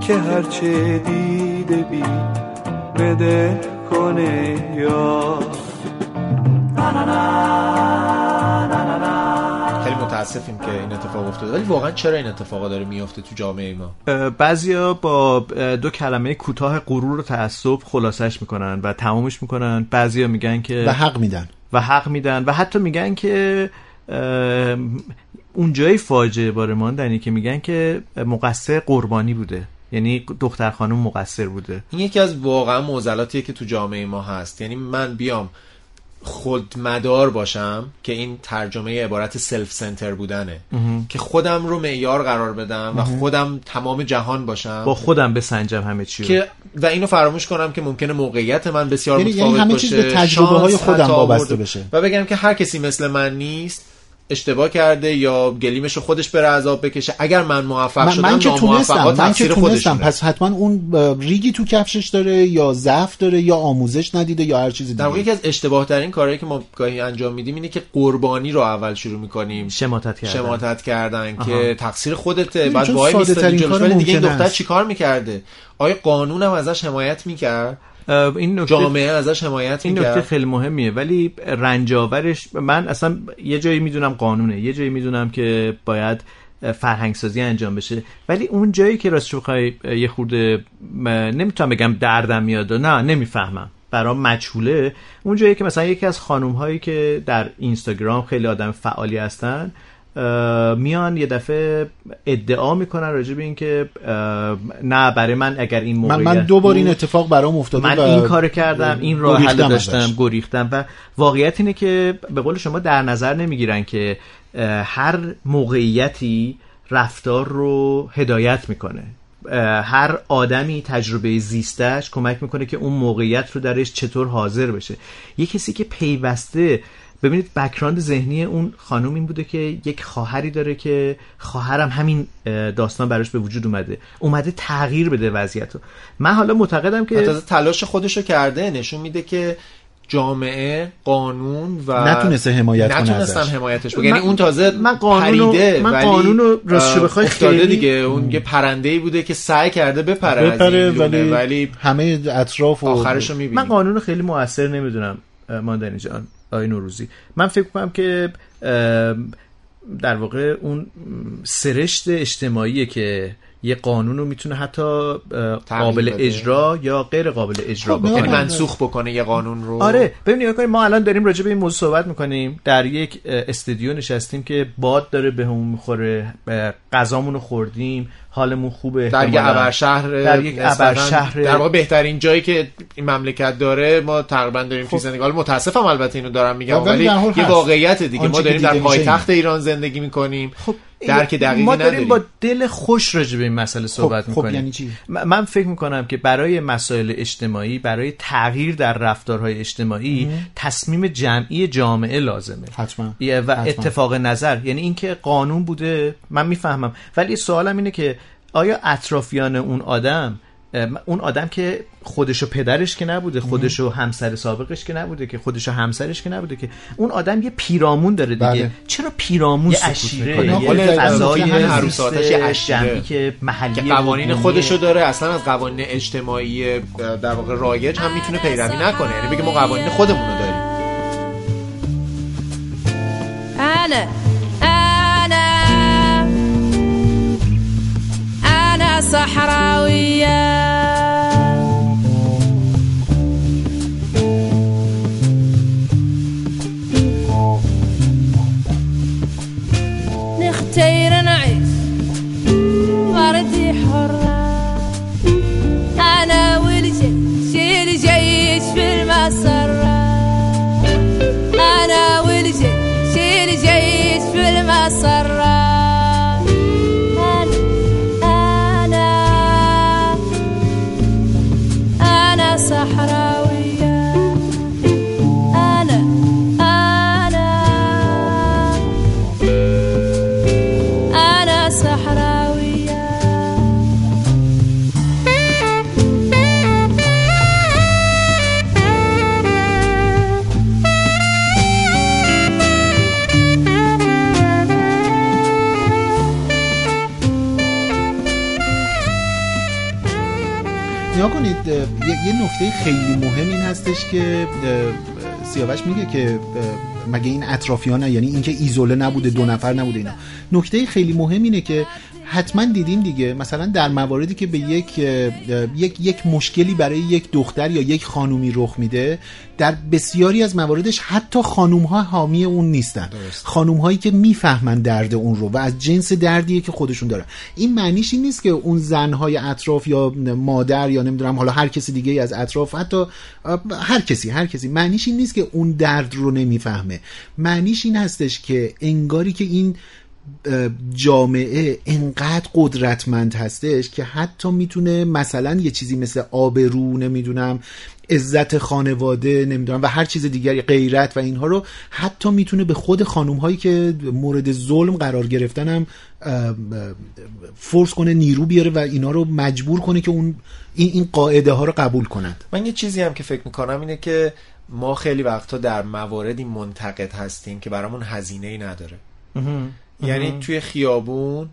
I: که هرچه دیده بی بده کنه یا
A: خیلی متاسفیم که این اتفاق افتاده. ولی واقعا چرا این اتفاقا داره میفته تو جامعه ما؟
B: بعضیا با دو کلمه کوتاه غرور و تعصب خلاصش می‌کنن و تمامش می‌کنن. بعضیا میگن که
C: و حق میدن.
B: و حق میدن. و حتی میگن که اونجای فاجعه باره ماندنی که میگن که مقصر قربانی بوده. یعنی دختر خانم مقصر بوده.
A: این یکی از واقعا معضلاتیه که تو جامعه ما هست. یعنی من بیام خودمدار باشم که این ترجمه عبارت سلف سنتر بودنه که خودم رو معیار قرار بدم و خودم تمام جهان باشم.
B: با خودم بسنجم همه چی رو.
A: که و اینو فراموش کنم که ممکنه موقعیت من بسیار
C: یعنی-
A: متفاوت
C: یعنی همه
A: باشه
C: چیز به تجربه های خودم وابسته. بشه.
A: و بگم که هر کسی مثل من نیست اشتباه کرده یا گلیمش رو خودش بره عذاب بکشه. اگر من موفق شدم
C: من که تونستم من که
A: تقصیر
C: تونستم. پس حتما اون ریگی تو کفشش داره یا ضعف داره یا آموزش ندیده یا هر چیز
A: در واقع
C: دیگه.
A: یکی از اشتباه ترین کارهایی که ما گاهی انجام میدیم اینه که قربانی رو اول شروع می‌کنیم.
B: شماتت کردن.
A: شماتت کردن
B: آها.
A: که تقصیر خودته. بعد وای میستادی ولی دیگه این دختر. چیکار می‌کرده؟ آیا قانون هم ازش حمایت می‌کرد؟
B: این نکته
A: جامعه ازش حمایت
B: این نکته خیلی مهمیه. ولی رنجاورش من اصلا یه جایی می‌دونم قانونه. یه جایی می‌دونم که باید فرهنگ سازی انجام بشه. ولی اون جایی که راستش بخوای یه خورده نمی‌تونم بگم دردم میاد و نه نمی‌فهمم. برام مجهوله. اون جایی که مثلا یکی از خانوم هایی که در اینستاگرام خیلی آدم فعالی هستن میان یه دفعه ادعا می‌کنن راجع به اینکه نه برای من اگر این
C: من,
B: موقعیت
C: من دو بار این اتفاق برام افتاده
B: من این کار کردم این راه حل داشتم
C: ازش.
B: گریختم و واقعیت اینه که به قول شما در نظر نمی‌گیرن که هر موقعیتی رفتار رو هدایت می‌کنه هر آدمی تجربه زیستش کمک می‌کنه که اون موقعیت رو درش چطور حاضر بشه یه کسی که پیوسته ببینید بکراند ذهنی اون خانم این بوده که یک خواهری داره که خواهرم همین داستان براش به وجود اومده. اومده تغییر بده وضعیت رو من حالا معتقدم که
A: حتی تلاش خودشو کرده نشون میده که جامعه قانون و
C: نتونسته حمایت کنه
A: نتونستن
C: ازش.
A: حمایتش بکنه یعنی اون تازه
B: من قانون رو-
A: پریده
B: من قانون رو راستش بخوای
A: افتاده
B: خیلی-
A: دیگه. اون یه پرنده ای بوده که سعی کرده بپره,
C: بپره ولی,
A: ولی
C: همه اطراف و
A: آخرش رو می‌بینیم
B: من قانون رو خیلی موثر نمی‌دونم ماندنی جان. آقای نوروزی. من فکر کنم که در واقع اون سرشت اجتماعیه که یه قانون رو می‌تونه حتی قابل
A: بده.
B: اجرا یا غیر قابل اجرا
C: خب،
B: بکنه.
A: یعنی منسوخ بکنه یه قانون رو.
B: آره. ببین نگاه ما الان داریم راجع به این موضوع صحبت می‌کنیم. در یک اه، استودیو نشستیم که باد داره بهمون می‌خوره اه، غذامون رو خوردیم. حالمون خوبه.
A: در
B: احتمالاً.
A: ابرشهر
B: در یک ابرشهر.
A: در واقع بهترین جایی که این مملکت داره ما تقریبا داریم زندگی حالا متاسفم البته اینو دارم میگم.
C: ولی
A: یه. واقعیت دیگه. ما داریم در پایتخت ایران زندگی می‌کنیم.
B: خب.
A: درک دقیقی
B: ما داریم
A: نداریم.
B: با دل خوش راجع به این مسئله صحبت
C: خب
B: می‌کنیم.
C: یعنی چی؟
B: من فکر می‌کنم که برای مسائل اجتماعی برای تغییر در رفتارهای اجتماعی تصمیم جمعی جامعه لازمه.
C: حتما
B: و
C: حتما.
B: اتفاق نظر. یعنی اینکه قانون بوده من می‌فهمم. ولی سوالم اینه که آیا اطرافیان اون آدم اون آدم که خودشو پدرش که نبوده خودشو همسر سابقش که نبوده که خودشو همسرش که نبوده که اون آدم یه پیرامون داره دیگه.
C: بله.
B: چرا پیرامون
A: یه
B: می‌کنه؟
A: یه
B: فضای
A: همین
B: زیست
A: عروساتش یه اشیره.
B: جمعی که محلی
A: که قوانین
B: و
A: خودشو داره اصلا از قوانین اجتماعی در واقع رایج هم می‌تونه پیروی نکنه. یعنی بگه ما قوانین خودمون رو داریم.
F: أنا صحراوية. نختير نعيش فردي حرة. أنا والجيش الجيش في المسرة. أنا والجيش الجيش في المسرة.
C: یه, نکته خیلی مهم این هستش که سیاوش میگه که مگه این اطرافیان یعنی اینکه ایزوله نبوده دو نفر نبوده اینا. نکته خیلی مهم اینه که حتما دیدیم دیگه. مثلا در مواردی که به یک یک یک مشکلی برای یک دختر یا یک خانومی رخ میده در بسیاری از مواردش حتی خانوم ها حامی اون نیستن. خانوم هایی که می‌فهمن درد اون رو و از جنس دردیه که خودشون دارن. این معنیش این نیست که اون زن های اطراف یا مادر یا نمی‌دونم حالا هر کسی دیگه از اطراف حتی هر کسی هر کسی. معنیش این نیست که اون درد رو نمی‌فهمه. معنیش این هستش که انگاری که این جامعه انقدر قدرتمند هستش که حتی می‌تونه مثلا یه چیزی مثل آبرو نمی‌دونم عزت خانواده نمی‌دونم و هر چیز دیگری غیرت و اینها رو حتی می‌تونه به خود خانوم هایی که مورد ظلم قرار گرفتن هم فورس کنه نیرو بیاره و اینا رو مجبور کنه که اون این, این قاعده ها رو قبول کنند.
A: من یه چیزی هم که فکر می‌کنم اینه که ما خیلی وقتا در مواردی منتقد هستیم که برامون هزینه ای نداره یعنی توی خیابون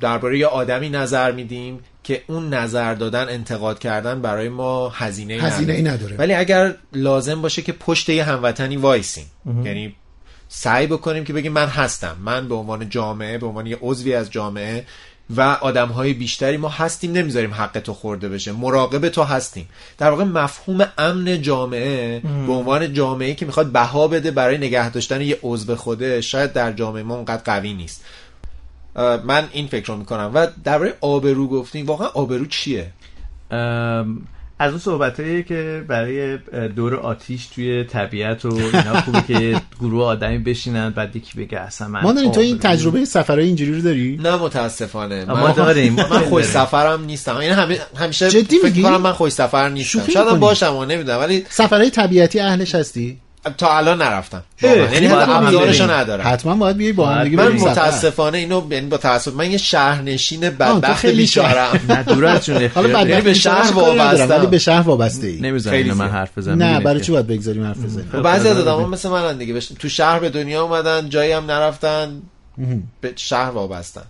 A: درباره یه آدمی نظر میدیم که اون نظر دادن انتقاد کردن برای ما هزینه
C: هزینه ای نداره.
A: ولی اگر لازم باشه که پشت یه هموطنی وایسیم. یعنی سعی بکنیم که بگیم من هستم. من به عنوان جامعه به عنوان یه عضوی از جامعه و آدم های بیشتری ما هستیم نمی‌ذاریم حق تو خورده بشه. مراقب تو هستیم. در واقع مفهوم امن جامعه به عنوان جامعه که می‌خواد بها بده برای نگه داشتن یه عضو خوده شاید در جامعه ما اونقدر قوی نیست. من این فکر رو می‌کنم. و درباره آبرو گفتیم واقعا آبرو چیه؟
B: از اون صحبت که برای دور آتیش توی طبیعت و اینا خوبه که گروه آدمی بشینن بعد یکی بگه اصلا من
C: ما داریم تو این تجربه سفرهای اینجوری رو داری
A: نه متاسفانه
B: ما داریم.
A: من خوش سفرم نیستم این همیشه
C: جدی
A: فکر؟ کنم من خوش سفر نیستم شاید؟ باشم و نمی‌دونم ولی
C: سفرهای طبیعتی اهلش هستی
A: تا الان نرفتم. یعنی ابزارشو. ندارم
C: حتما باید بیای با هم دیگه
A: من. متاسفانه اینو یعنی با تاسف من یه شهرنشین بدبخت
C: خیلی
A: بیچارم <laughs>
B: نه دور از جون
C: حالا بعد
A: به شهر
C: وابسته. ولی به شهر وابسته ای
B: نمی‌ذارم من. حرف بزنم
C: نه برای چی باید بگذاریم حرف بزنیم
A: خب بعضی از آدما مثل منن دیگه تو شهر به دنیا اومدن جایی هم نرفتن به شهر وابستن.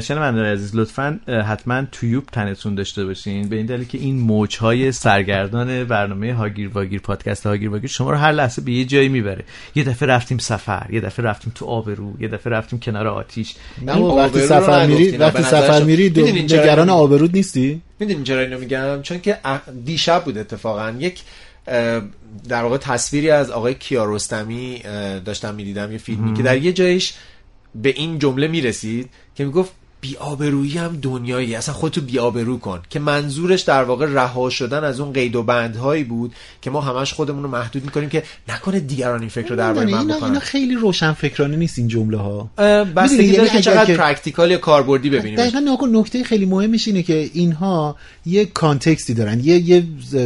B: شنوندگان عزیز لطفا حتما تویوب تنتون داشته باشین. به این دلیل که این موجهای سرگردان برنامه هاگیر واگیر پادکست هاگیر واگیر شما رو هر لحظه به یه جایی می‌بره. یه دفعه رفتیم سفر یه دفعه رفتیم تو آبرو یه دفعه رفتیم کنار آتیش.
C: نه وقتی سفر میری. وقتی سفر میری نگران آبرود نیستی؟
A: می‌دونیم چرا اینو میگم؟ چون که ا- دیشب بود اتفاقا. یک در واقع تصویری از آقای کیارستمی داشتم می‌دیدم یه فیلمی که در یه جایش به این جمله می‌رسید که می‌گفت بیابرویی هم دنیایی. اصلا خودتو بیابرو کن. که منظورش در واقع رها شدن از اون قید و بندهایی بود که ما همش خودمون رو محدود می‌کنیم که نکنه دیگران این فکر رو درباره من
C: اینا, اینا
A: بکنن.
C: خیلی روشن فکرانه نیست این جمله ها می‌دونی،
A: داره
C: یعنی
A: که چقدر
C: که-
A: practical یا کاربردی ببینیم
C: دقیقا نکن نکته خیلی مهمش اینه که اینها یه context ی دارن. یه یه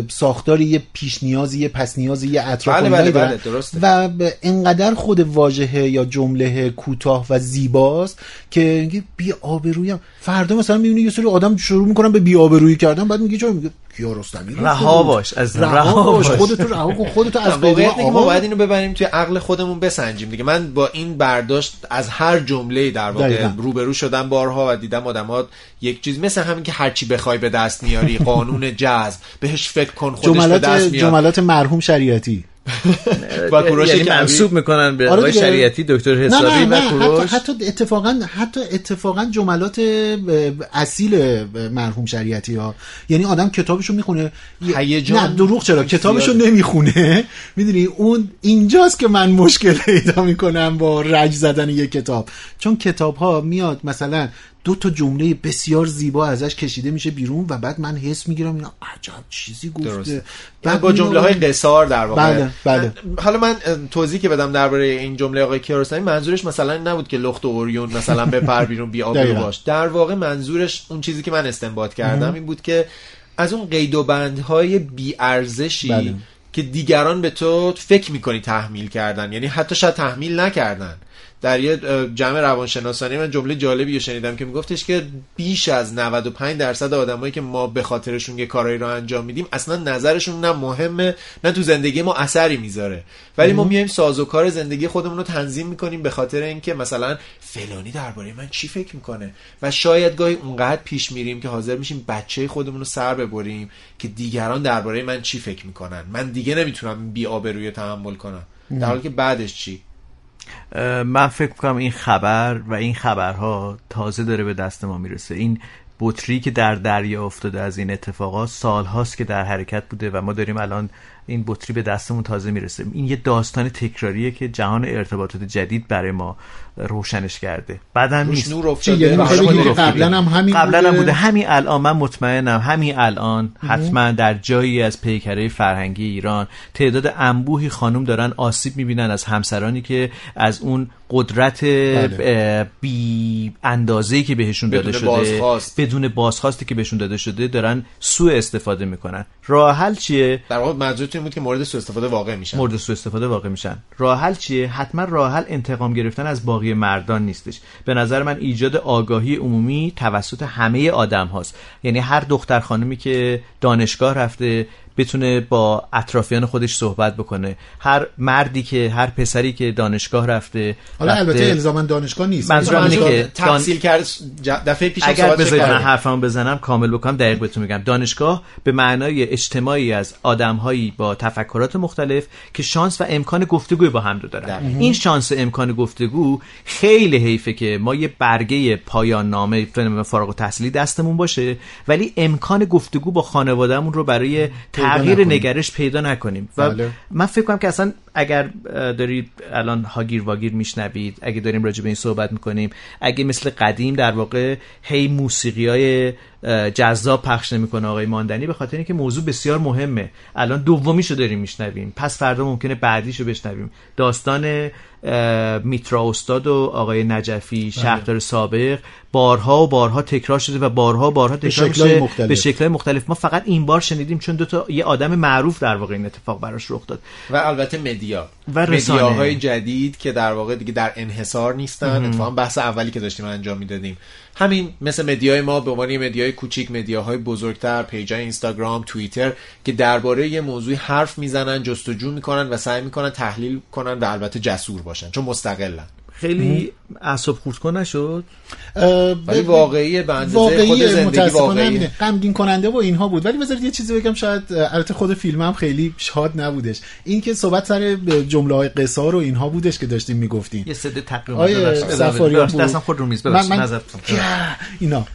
C: ساختاری یه پیش نیازی یه پس نیازی یه اطراف
A: بله، بله،. بله، درسته.
C: و انقدر خود واژه یا جمله کوتاه و زیباست که بی آبرویم فردا مثلا می‌بینی یه سری آدم شروع می‌کنن به بی آبرویی کردن بعد میگه چرا میگه کیارستمی
B: رها. باش، از
C: رها
B: رها
C: باش
B: باش.
C: خودتو رها کن خودتو از
A: واقعیت ما. باید اینو ببریم توی عقل خودمون بسنجیم دیگه من با این برداشت از هر جمله در واقع. روبرو شدم بارها و دیدم آدمات یک چیز مثل همین که هرچی بخوای به دست میاری قانون جذب بهش فکر کن خودش به دست میاد
C: جملات مرحوم شریعتی
A: و کوروش
B: یعنی. منصوب می‌کنن به
C: آره.
B: شریعتی دکتر
C: نه
B: حسابی
C: نه
B: و کوروش
C: حتی, حتی اتفاقا حتی اتفاقا جملات اصیل مرحوم شریعتی ها یعنی آدم کتابشو می‌خونه
A: هیجان
C: نه دروغ چرا کتابشو. نمی‌خونه می‌دونی اون اینجاست که من مشکل پیدا می‌کنم با رج زدن یک کتاب چون کتاب ها میاد مثلا دو تا جمله بسیار زیبا ازش کشیده میشه بیرون و بعد من حس می‌گیرم اینا عجب چیزی گفته
A: درسته.
C: بعد
A: با جمله های قصار در واقع
C: بله، بله.
A: حالا من توضیح که بدم درباره این جمله آقای کیارستمی منظورش مثلا این نبود که لخت و اوریون مثلا <laughs> بپر بیرون بی آبرو. باش در واقع منظورش اون چیزی که من استنباط کردم این بود که از اون قید و بندهای بی ارزشی
C: بله.
A: که دیگران به تو فکر می‌کنی تحمیل کردن یعنی حتی شاید تحمیل نکردن در یه جمع روانشناسانی من جمله جالبی رو شنیدم که میگفتش که بیش از 95 درصد آدمایی که ما به خاطرشون یه کارایی رو انجام میدیم اصلا نظرشون نه مهمه نه تو زندگی ما اثری می‌ذاره. ولی ما میایم سازوکار زندگی خودمون رو تنظیم می‌کنیم به خاطر اینکه مثلا فلانی درباره من چی فکر می‌کنه؟ و شاید گاهی اونقدر پیش میریم که حاضر میشیم بچه خودمون رو سر ببریم که دیگران درباره من چی فکر می‌کنن. من دیگه نمی‌تونم بی آبروی تحمل کنم. در حالی که بعدش چی؟
B: من فکر می‌کنم این خبر و این خبرها تازه داره به دست ما می‌رسه. این بطری که در دریا افتاده از این اتفاقات سالهاست که در حرکت بوده و ما داریم الان این بطری به دستمون تازه می‌رسه. این یه داستان تکراریه که جهان ارتباطات جدید برای ما روشنش کرده. بعدم نیست.
A: نور افتاده.
C: یعنی قبلا. هم همین
B: قبلا هم
C: بوده.
B: همین الان من مطمئنم همین الان حتما در جایی از پیکره فرهنگی ایران تعداد انبوهی خانم دارن آسیب می‌بینن از همسرانی که از اون قدرت
C: بله.
B: بی اندازه‌ای که بهشون داده
A: بدون
B: شده
A: بازخواست.
B: بدون بازخواستی که بهشون داده شده دارن سوء استفاده می‌کنن. راه حل چیه؟
A: در واقع این بود که مورد سوء استفاده واقع میشن.
B: مورد سوء استفاده واقع میشن. راه حل چیه؟ حتما راه حل انتقام گرفتن از باقی مردان نیستش. به نظر من ایجاد آگاهی عمومی توسط همه آدم هاست یعنی هر دختر خانمی که دانشگاه رفته بتونه با اطرافیان خودش صحبت بکنه. هر مردی که هر پسری که دانشگاه رفته
C: حالا
B: رفته-
C: البته الزاما دانشگاه نیست.
B: منظورم اینه که
A: تحصیل کرد دفعه پیش
B: اگر
A: صحبتش
B: بذارید من
A: کردیم.
B: حرفمو بزنم کامل بکنم دقیق بهتون میگم. دانشگاه به معنای اجتماعی از آدمهایی با تفکرات مختلف که شانس و امکان گفتگوی با هم رو دارن. این شانس و امکان گفتگو خیلی حیفه که ما یه برگه پایان نامه فارغ التحصیلی دستمون باشه ولی امکان گفتگو با خانوادهمون رو برای تغییر
C: نکنیم.
B: نگرش پیدا نکنیم و
C: بله.
B: من فکر کنم که اصلا اگر دارید الان هاگیر واگیر میشنوید اگه داریم راجع به این صحبت می‌کنیم اگه مثل قدیم در واقع هی موسیقی های جذاب پخش نمی‌کنه آقای ماندنی به خاطر اینکه موضوع بسیار مهمه. الان دومیشو داریم میشنویم. پس فردا ممکنه بعدیشو بشنویم. داستان میترا استاد و آقای نجفی شهردار سابق بارها و بارها تکرار شده و بارها و بارها تکرار میشه
C: مختلف.
B: به شکل‌های مختلف. ما فقط این بار شنیدیم چون دو تا یه آدم معروف در واقع این اتفاق براش رخ داد.
A: و البته media.
B: و. media
A: های جدید که در واقع دیگه در انحصار نیستن. اتفاقا بحث اولی که داشتیم انجام می‌دادیم. همین مثل media ی ما به عنوان media ی کوچیک media های بزرگتر page ای اینستاگرام توییتر که درباره یه موضوعی حرف می‌زنن جستجو می‌کنن و سعی می‌کنن تحلیل کنن و البته جسور باشن. چون مستقلن.
B: خیلی اعصاب خورد کن نشد؟
A: ولی
C: ب-
A: واقعیه به اندازه
C: واقعیه
A: خود زندگی
C: همینه. غمگین کننده و اینها بود. ولی بذارید یه چیزی بگم شاید البته خود فیلم هم خیلی شاد نبودش. این که صحبت سر جمله های قصار و اینها بودش که داشتیم می‌گفتیم
B: یه صده تقریبا
C: آیه
B: ببخشید،
C: بود.
B: دستم خورد رو میز.
C: من
B: ببخشید.
C: من اینا.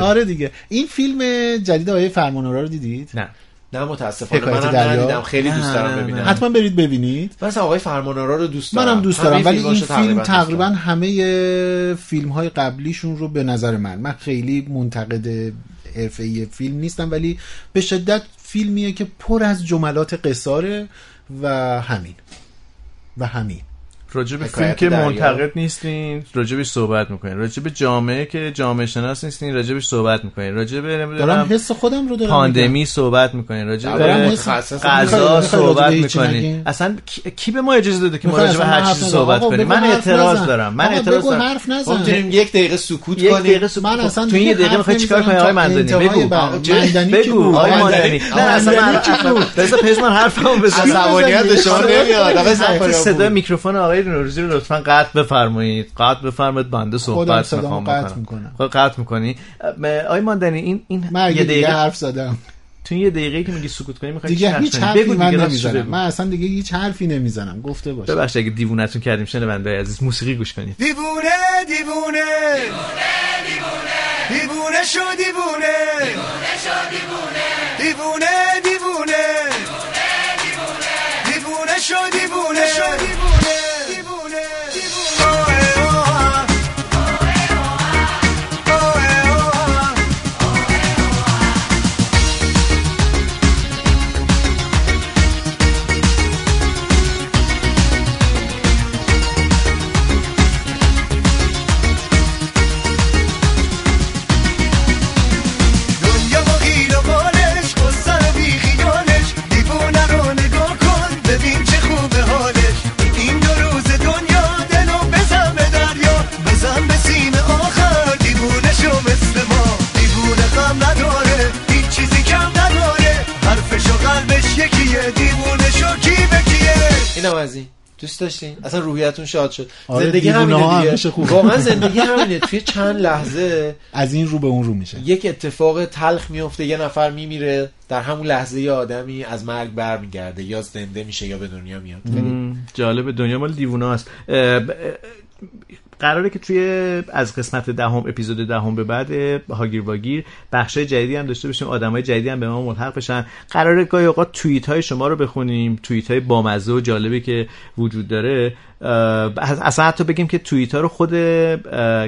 C: <laughs> آره دیگه. این فیلم جدید آیه فرمانورا رو دیدید؟
B: نه.
A: نه متاسفانه. منم؟ ندیدم. خیلی دوست دارم ببینم.
C: حتما برید ببینید.
A: من اصلا آقای فرمانارا رو دوست دارم.
C: منم دوست دارم ولی این فیلم تقریبا. همه فیلم های قبلیشون رو به نظر من من خیلی منتقد حرفه‌ای فیلم نیستم ولی به شدت فیلمیه که پر از جملات قصاره و همین. و همین.
B: راجع به فیلم که. منتقد نیستین راجبش صحبت می‌کنین راجع به جامعه که جامعه شناس نیستین راجبش صحبت می‌کنین راجع به
C: دارم حس خودم رو دارم
B: پاندمی صحبت می‌کنین راجع
A: دارم
B: غذا صحبت می‌کنین؟ اصلا کی, به ما اجازه داده که ما
C: اصلا
B: هر چیزی
C: نزن.
B: صحبت
C: آقا
B: کنیم من اعتراض
C: نزن.
B: دارم من
C: آقا
B: اعتراض دارم
C: حرف نزن.
A: خب می‌تونیم یک دقیقه سکوت
B: یک
A: کنیم
B: دقیقه سکوت
C: من اصلا
B: تو این دقیقه می‌خوای چیکار کنی آقای
C: انتهای
B: بگو بگو؟ آقای مندنی. نه اصلا من؟ بذار پژمان حرفمو بزنم
A: عصبانیت شما نمیاد آقای سفاریان
B: صدا
A: بود.
B: میکروفون آقای نوروزی رو لطفا قطع بفرمایید. قطع بفرمایید بنده
C: خودم
B: صحبت می‌خوام
C: قطع می‌کنم.
B: خب قطع می‌کنی. آقای ماندنی این این
C: من
B: یه دقیقه
C: حرف زدم.
B: تو یه دقیقه که میگی سکوت کنی می‌خوای
C: دیگه هیچ حرفی من
B: راستش
C: نمی‌زنم.
B: بگو.
C: من اصلا دیگه هیچ حرفی نمی‌زنم. گفته باش.
B: ببخشید اگه دیوونتون کردیم شنونده عزیز موسیقی گوش کنید.
G: دیوونه دیوونه. دیوونه شو دیوونه. دیوونه دیوونه. دیوونه شو دیوونه شو دیوونه دیوونه. کم نداره این چیزی کم نداره. حرفش و قلبش یکیه دیوونشو کی بکیه
A: این از این. دوست داشتین؟ اصلا روحیتون شاد شد.
C: آره
A: زندگی همینه دیگه. واقعا زندگی همینه. توی چند لحظه
C: از این رو به اون رو میشه.
A: یک اتفاق تلخ میفته یه نفر میمیره در همون لحظه یه آدمی از مرگ برمیگرده یا زنده میشه یا به دنیا میاد.
B: جالب دنیا مال دیوونه است قراره که توی از قسمت دهم اپیزود دهم به بعد هاگیر واگیر بخشای جدیدی هم داشته باشیم. آدمای جدیدی هم به ما ملحق بشن. قراره گاهی اوقات توییت های شما رو بخونیم. توییت های بامزه و جالبی که وجود داره. اصلا حتی بگیم که توییت ها رو خود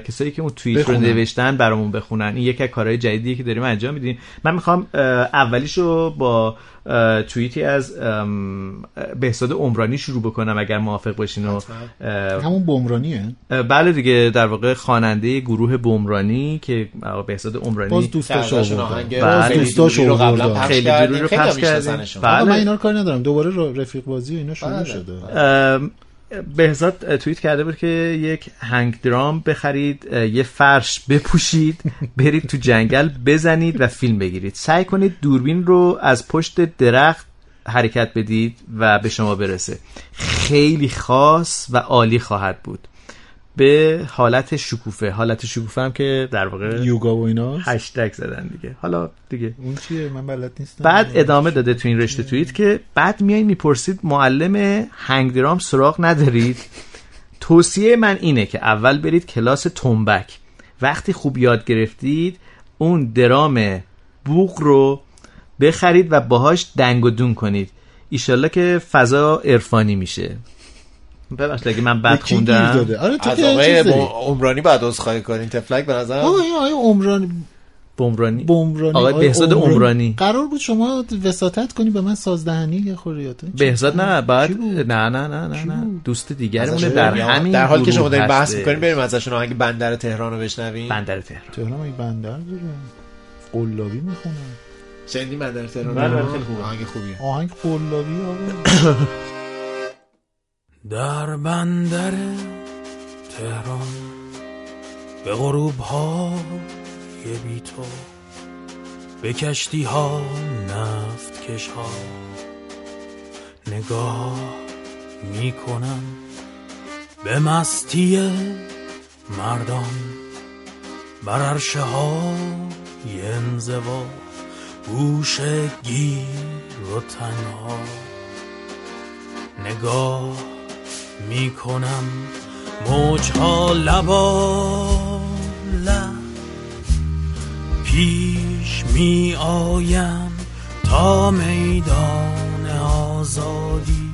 B: کسایی که اون توییت رو. نوشتن برامون بخونن. این یکی از کارهای جدیدیه که داریم انجام میدیم. من می‌خوام اولیشو با اه، توییتی از ام، بهزاد عمرانی شروع بکنم اگر موافق باشین و
C: همون بمرانیه
B: اه، بله دیگه در واقع خواننده گروه بمرانی که آقا بهزاد عمرانی
C: باز دوستاش
A: آهنگ. خیلی
C: دوستاش
A: رو قبلا
B: خیلی. دوری رو پخش.
A: میشناسنشون.
B: بله.
C: من اینا رو کار ندارم دوباره رفیق بازی و اینا شروع
A: بله،
C: شده
B: بهزاد توییت کرده بود که یک هنگ درام بخرید یه فرش بپوشید برید تو جنگل بزنید و فیلم بگیرید سعی کنید دوربین رو از پشت درخت حرکت بدید و به شما برسه خیلی خاص و عالی خواهد بود به حالت شکوفه. حالت شکوفه هم که در واقع
C: یوگا و اینا
B: هشتگ زدن دیگه. حالا دیگه.
C: اون چیه؟ من بلد نیستم.
B: بعد ادامه داده تو این رشته توییت که بعد میایین می‌پرسید معلم هنگ درام سراغ ندارید؟ توصیه من اینه که اول برید کلاس تنبک. وقتی خوب یاد گرفتید اون درام بوق رو بخرید و باهاش دنگ و دون کنید. ایشالله که فضا عرفانی میشه. ببخشید اگه من بد خوندم؟
C: داده؟ آره تو
A: از
C: که
A: آقای عمرانی بعد عذرخواهی کنین تفلک به نظر
C: آقا این آقای عمرانی.
B: بمرانی
C: بمرانی
B: آقای بهزاد عمرانی.
C: قرار بود شما وساطت کنی به من سازدهنی یا خوریات
B: بهزاد نه بعد؟ نه نه نه نه نه. دوست دیگرمونه در. همین
A: در حالی که شما دارین بحث. می‌کنین بریم ازشون آهنگ بندر تهران رو بشنویم.
B: بندر تهران.
C: تهران این بندر داره؟ قلابی می‌خونم
A: شنیدین بندر تهران؟
B: بله،
A: رو؟
B: خیلی خوبه.
A: آهنگ خوبیه.
C: آهنگ قلابی آقا. <coughs>
J: در بندر تهران به غروب های بی تو به کشتی ها نفت کش ها نگاه می کنم به مستی مردان بر عرشه های انزوا گوش گیر و تنها. نگاه می کنم موجها لبا لب پیش می آیم تا میدان آزادی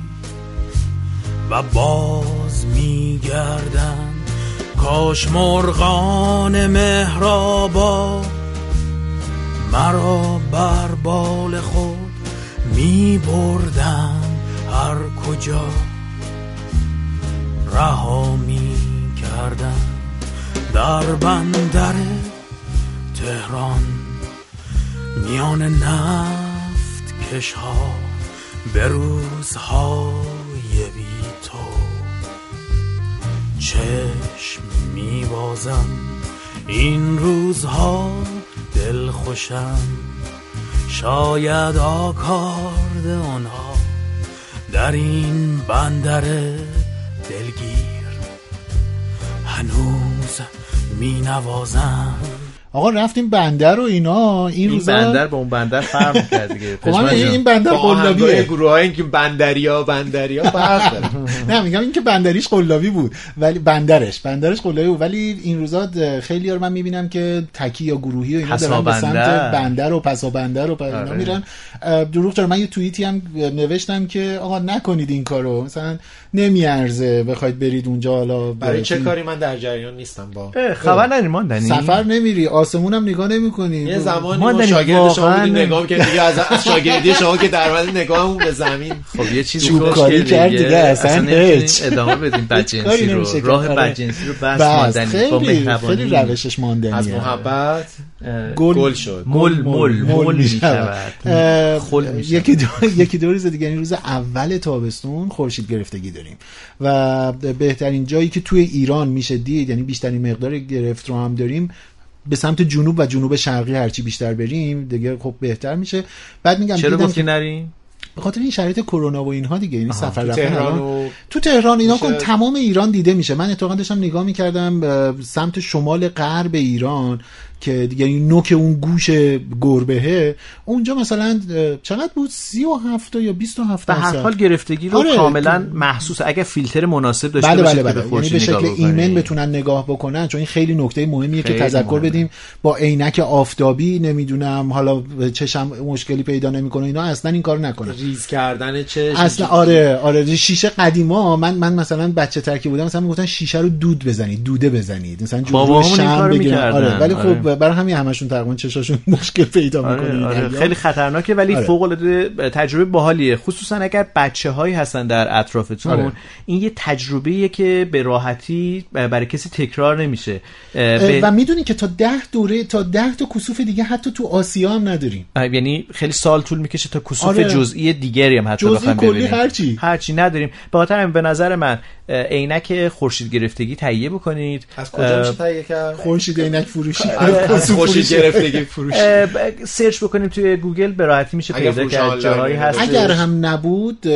J: و باز می گردم کاش مرغان مهرابا مرا بر بال خود می بردن هر کجا. رها می کردن در بندر تهران میان نفت کش ها به روزهای بی تو چشم می بازم این روزها دل خوشم شاید آکارد آنها در این بندر دلگیر. هنوز می نوازم.
C: آقا رفتیم بندر و اینا این,
B: این
C: روزا
B: بندر با اون بندر فرق کرد دیگه.
C: خب این بندر قلابیه.
A: گروه های که بندریا بندریا فرق داره. <laughs>
C: نه میگم این که بندریش قلابی بود ولی بندرش بندرش قلابی بود. ولی این روزا خیلی ها رو من می‌بینم که تکی یا گروهی و اینا دارن به سمت
B: بندر.
C: و پسا بندر و اینا
B: آره.
C: میرن. دروغ چرا من یه توییتی هم نوشتم که آقا نکنید این کارو مثلا نمیارزه بخواید برید اونجا حالا
A: برای چه کاری من در جریان نیستم با
B: خبر نداری ماندنی.
C: سفر نمیری آسمون هم نگاه نمی‌کنی.
A: یه زمانی
B: ما
A: شاگرد شما بودیم نگاه که دیگه از شاگردی شما که در مورد نگاهمون به زمین.
B: خب یه چیزی
C: کاری
B: که
C: کرد دیگه، اصلا.
B: ادامه بدیم بدجنسی رو. راه
C: آره.
B: بدجنسی رو بس
C: بس.
B: ماندنی با مهربانی
C: خیلی روشش ماندنیه.
A: از محبت گل. شد.
B: مل مل مل می
C: می‌شود. یکی دو یکی دو روز دیگه این روز اول تابستون خورشید گرفتگی داریم. و بهترین جایی که توی ایران میشه دید یعنی بیشترین مقدار گرفت رو هم داریم به سمت جنوب و جنوب شرقی هرچی بیشتر بریم دیگه خب بهتر میشه. بعد میگم
B: چرا گفتی نریم؟
C: به خاطر این شرایط کرونا و اینها دیگه یعنی سفر
A: تو
C: رفتن
A: تهران و-
C: تو تهران اینا کن تمام ایران دیده میشه. من اتفاقا داشتم نگاه می‌کردم سمت شمال غرب ایران. که دیگه این نوک اون گوش گربهه اونجا مثلا چقدر بود سی و هفته یا بیست و هفته
B: به هر حال گرفتگی رو
C: آره،
B: کاملا محسوس اگه فیلتر مناسب داشته
C: بله بله بله یعنی به شکل. ایمن بتونن نگاه بکنن چون این خیلی نکته مهمیه که تذکر
B: مهمه.
C: بدیم با عینک آفتابی نمی‌دونم حالا چشم مشکلی پیدا نمی‌کنه اینا اصلا این کار نکنن
A: ریز کردن چه
C: اصلا آره آره شیشه قدیما من من مثلا بچه ترکی بودم مثلا می‌گفتن شیشه رو دود بزنید دوده بزنید مثلا جلوی شم بگیرن. آره ولی
B: آره.
C: خب برای همین همشون تقریبا چشاشون <laughs> مشکل پیدا می‌کنه
B: آره, آره خیلی خطرناکه ولی
C: آره.
B: فوق العاده تجربه باحالیه خصوصا اگر بچه هایی هستن در اطرافتون
C: آره.
B: این یه تجربه که به راحتی برای کسی تکرار نمیشه به-
C: و می‌دونی که تا ده دوره تا ده تا کسوف دیگه حتی تو آسیا هم نداریم
B: یعنی خیلی سال طول می‌کشه تا کسوف
C: آره.
B: جزئی دیگری هم حتی
C: جزئی کلی
B: ببینیم
C: هرچی.
B: هرچی نداریم به خاطر به نظر من عینک خورشید گرفتگی تهیه بکنید.
A: از کجا میشه تهیه کرد؟
C: خورشید عینک فروشی.
A: از خورشید گرفتگی فروش
B: اه، ب- search بکنیم توی گوگل به راحتی میشه پیدا کرد جاهایی
A: اینا
B: هست
C: اگر هم نبود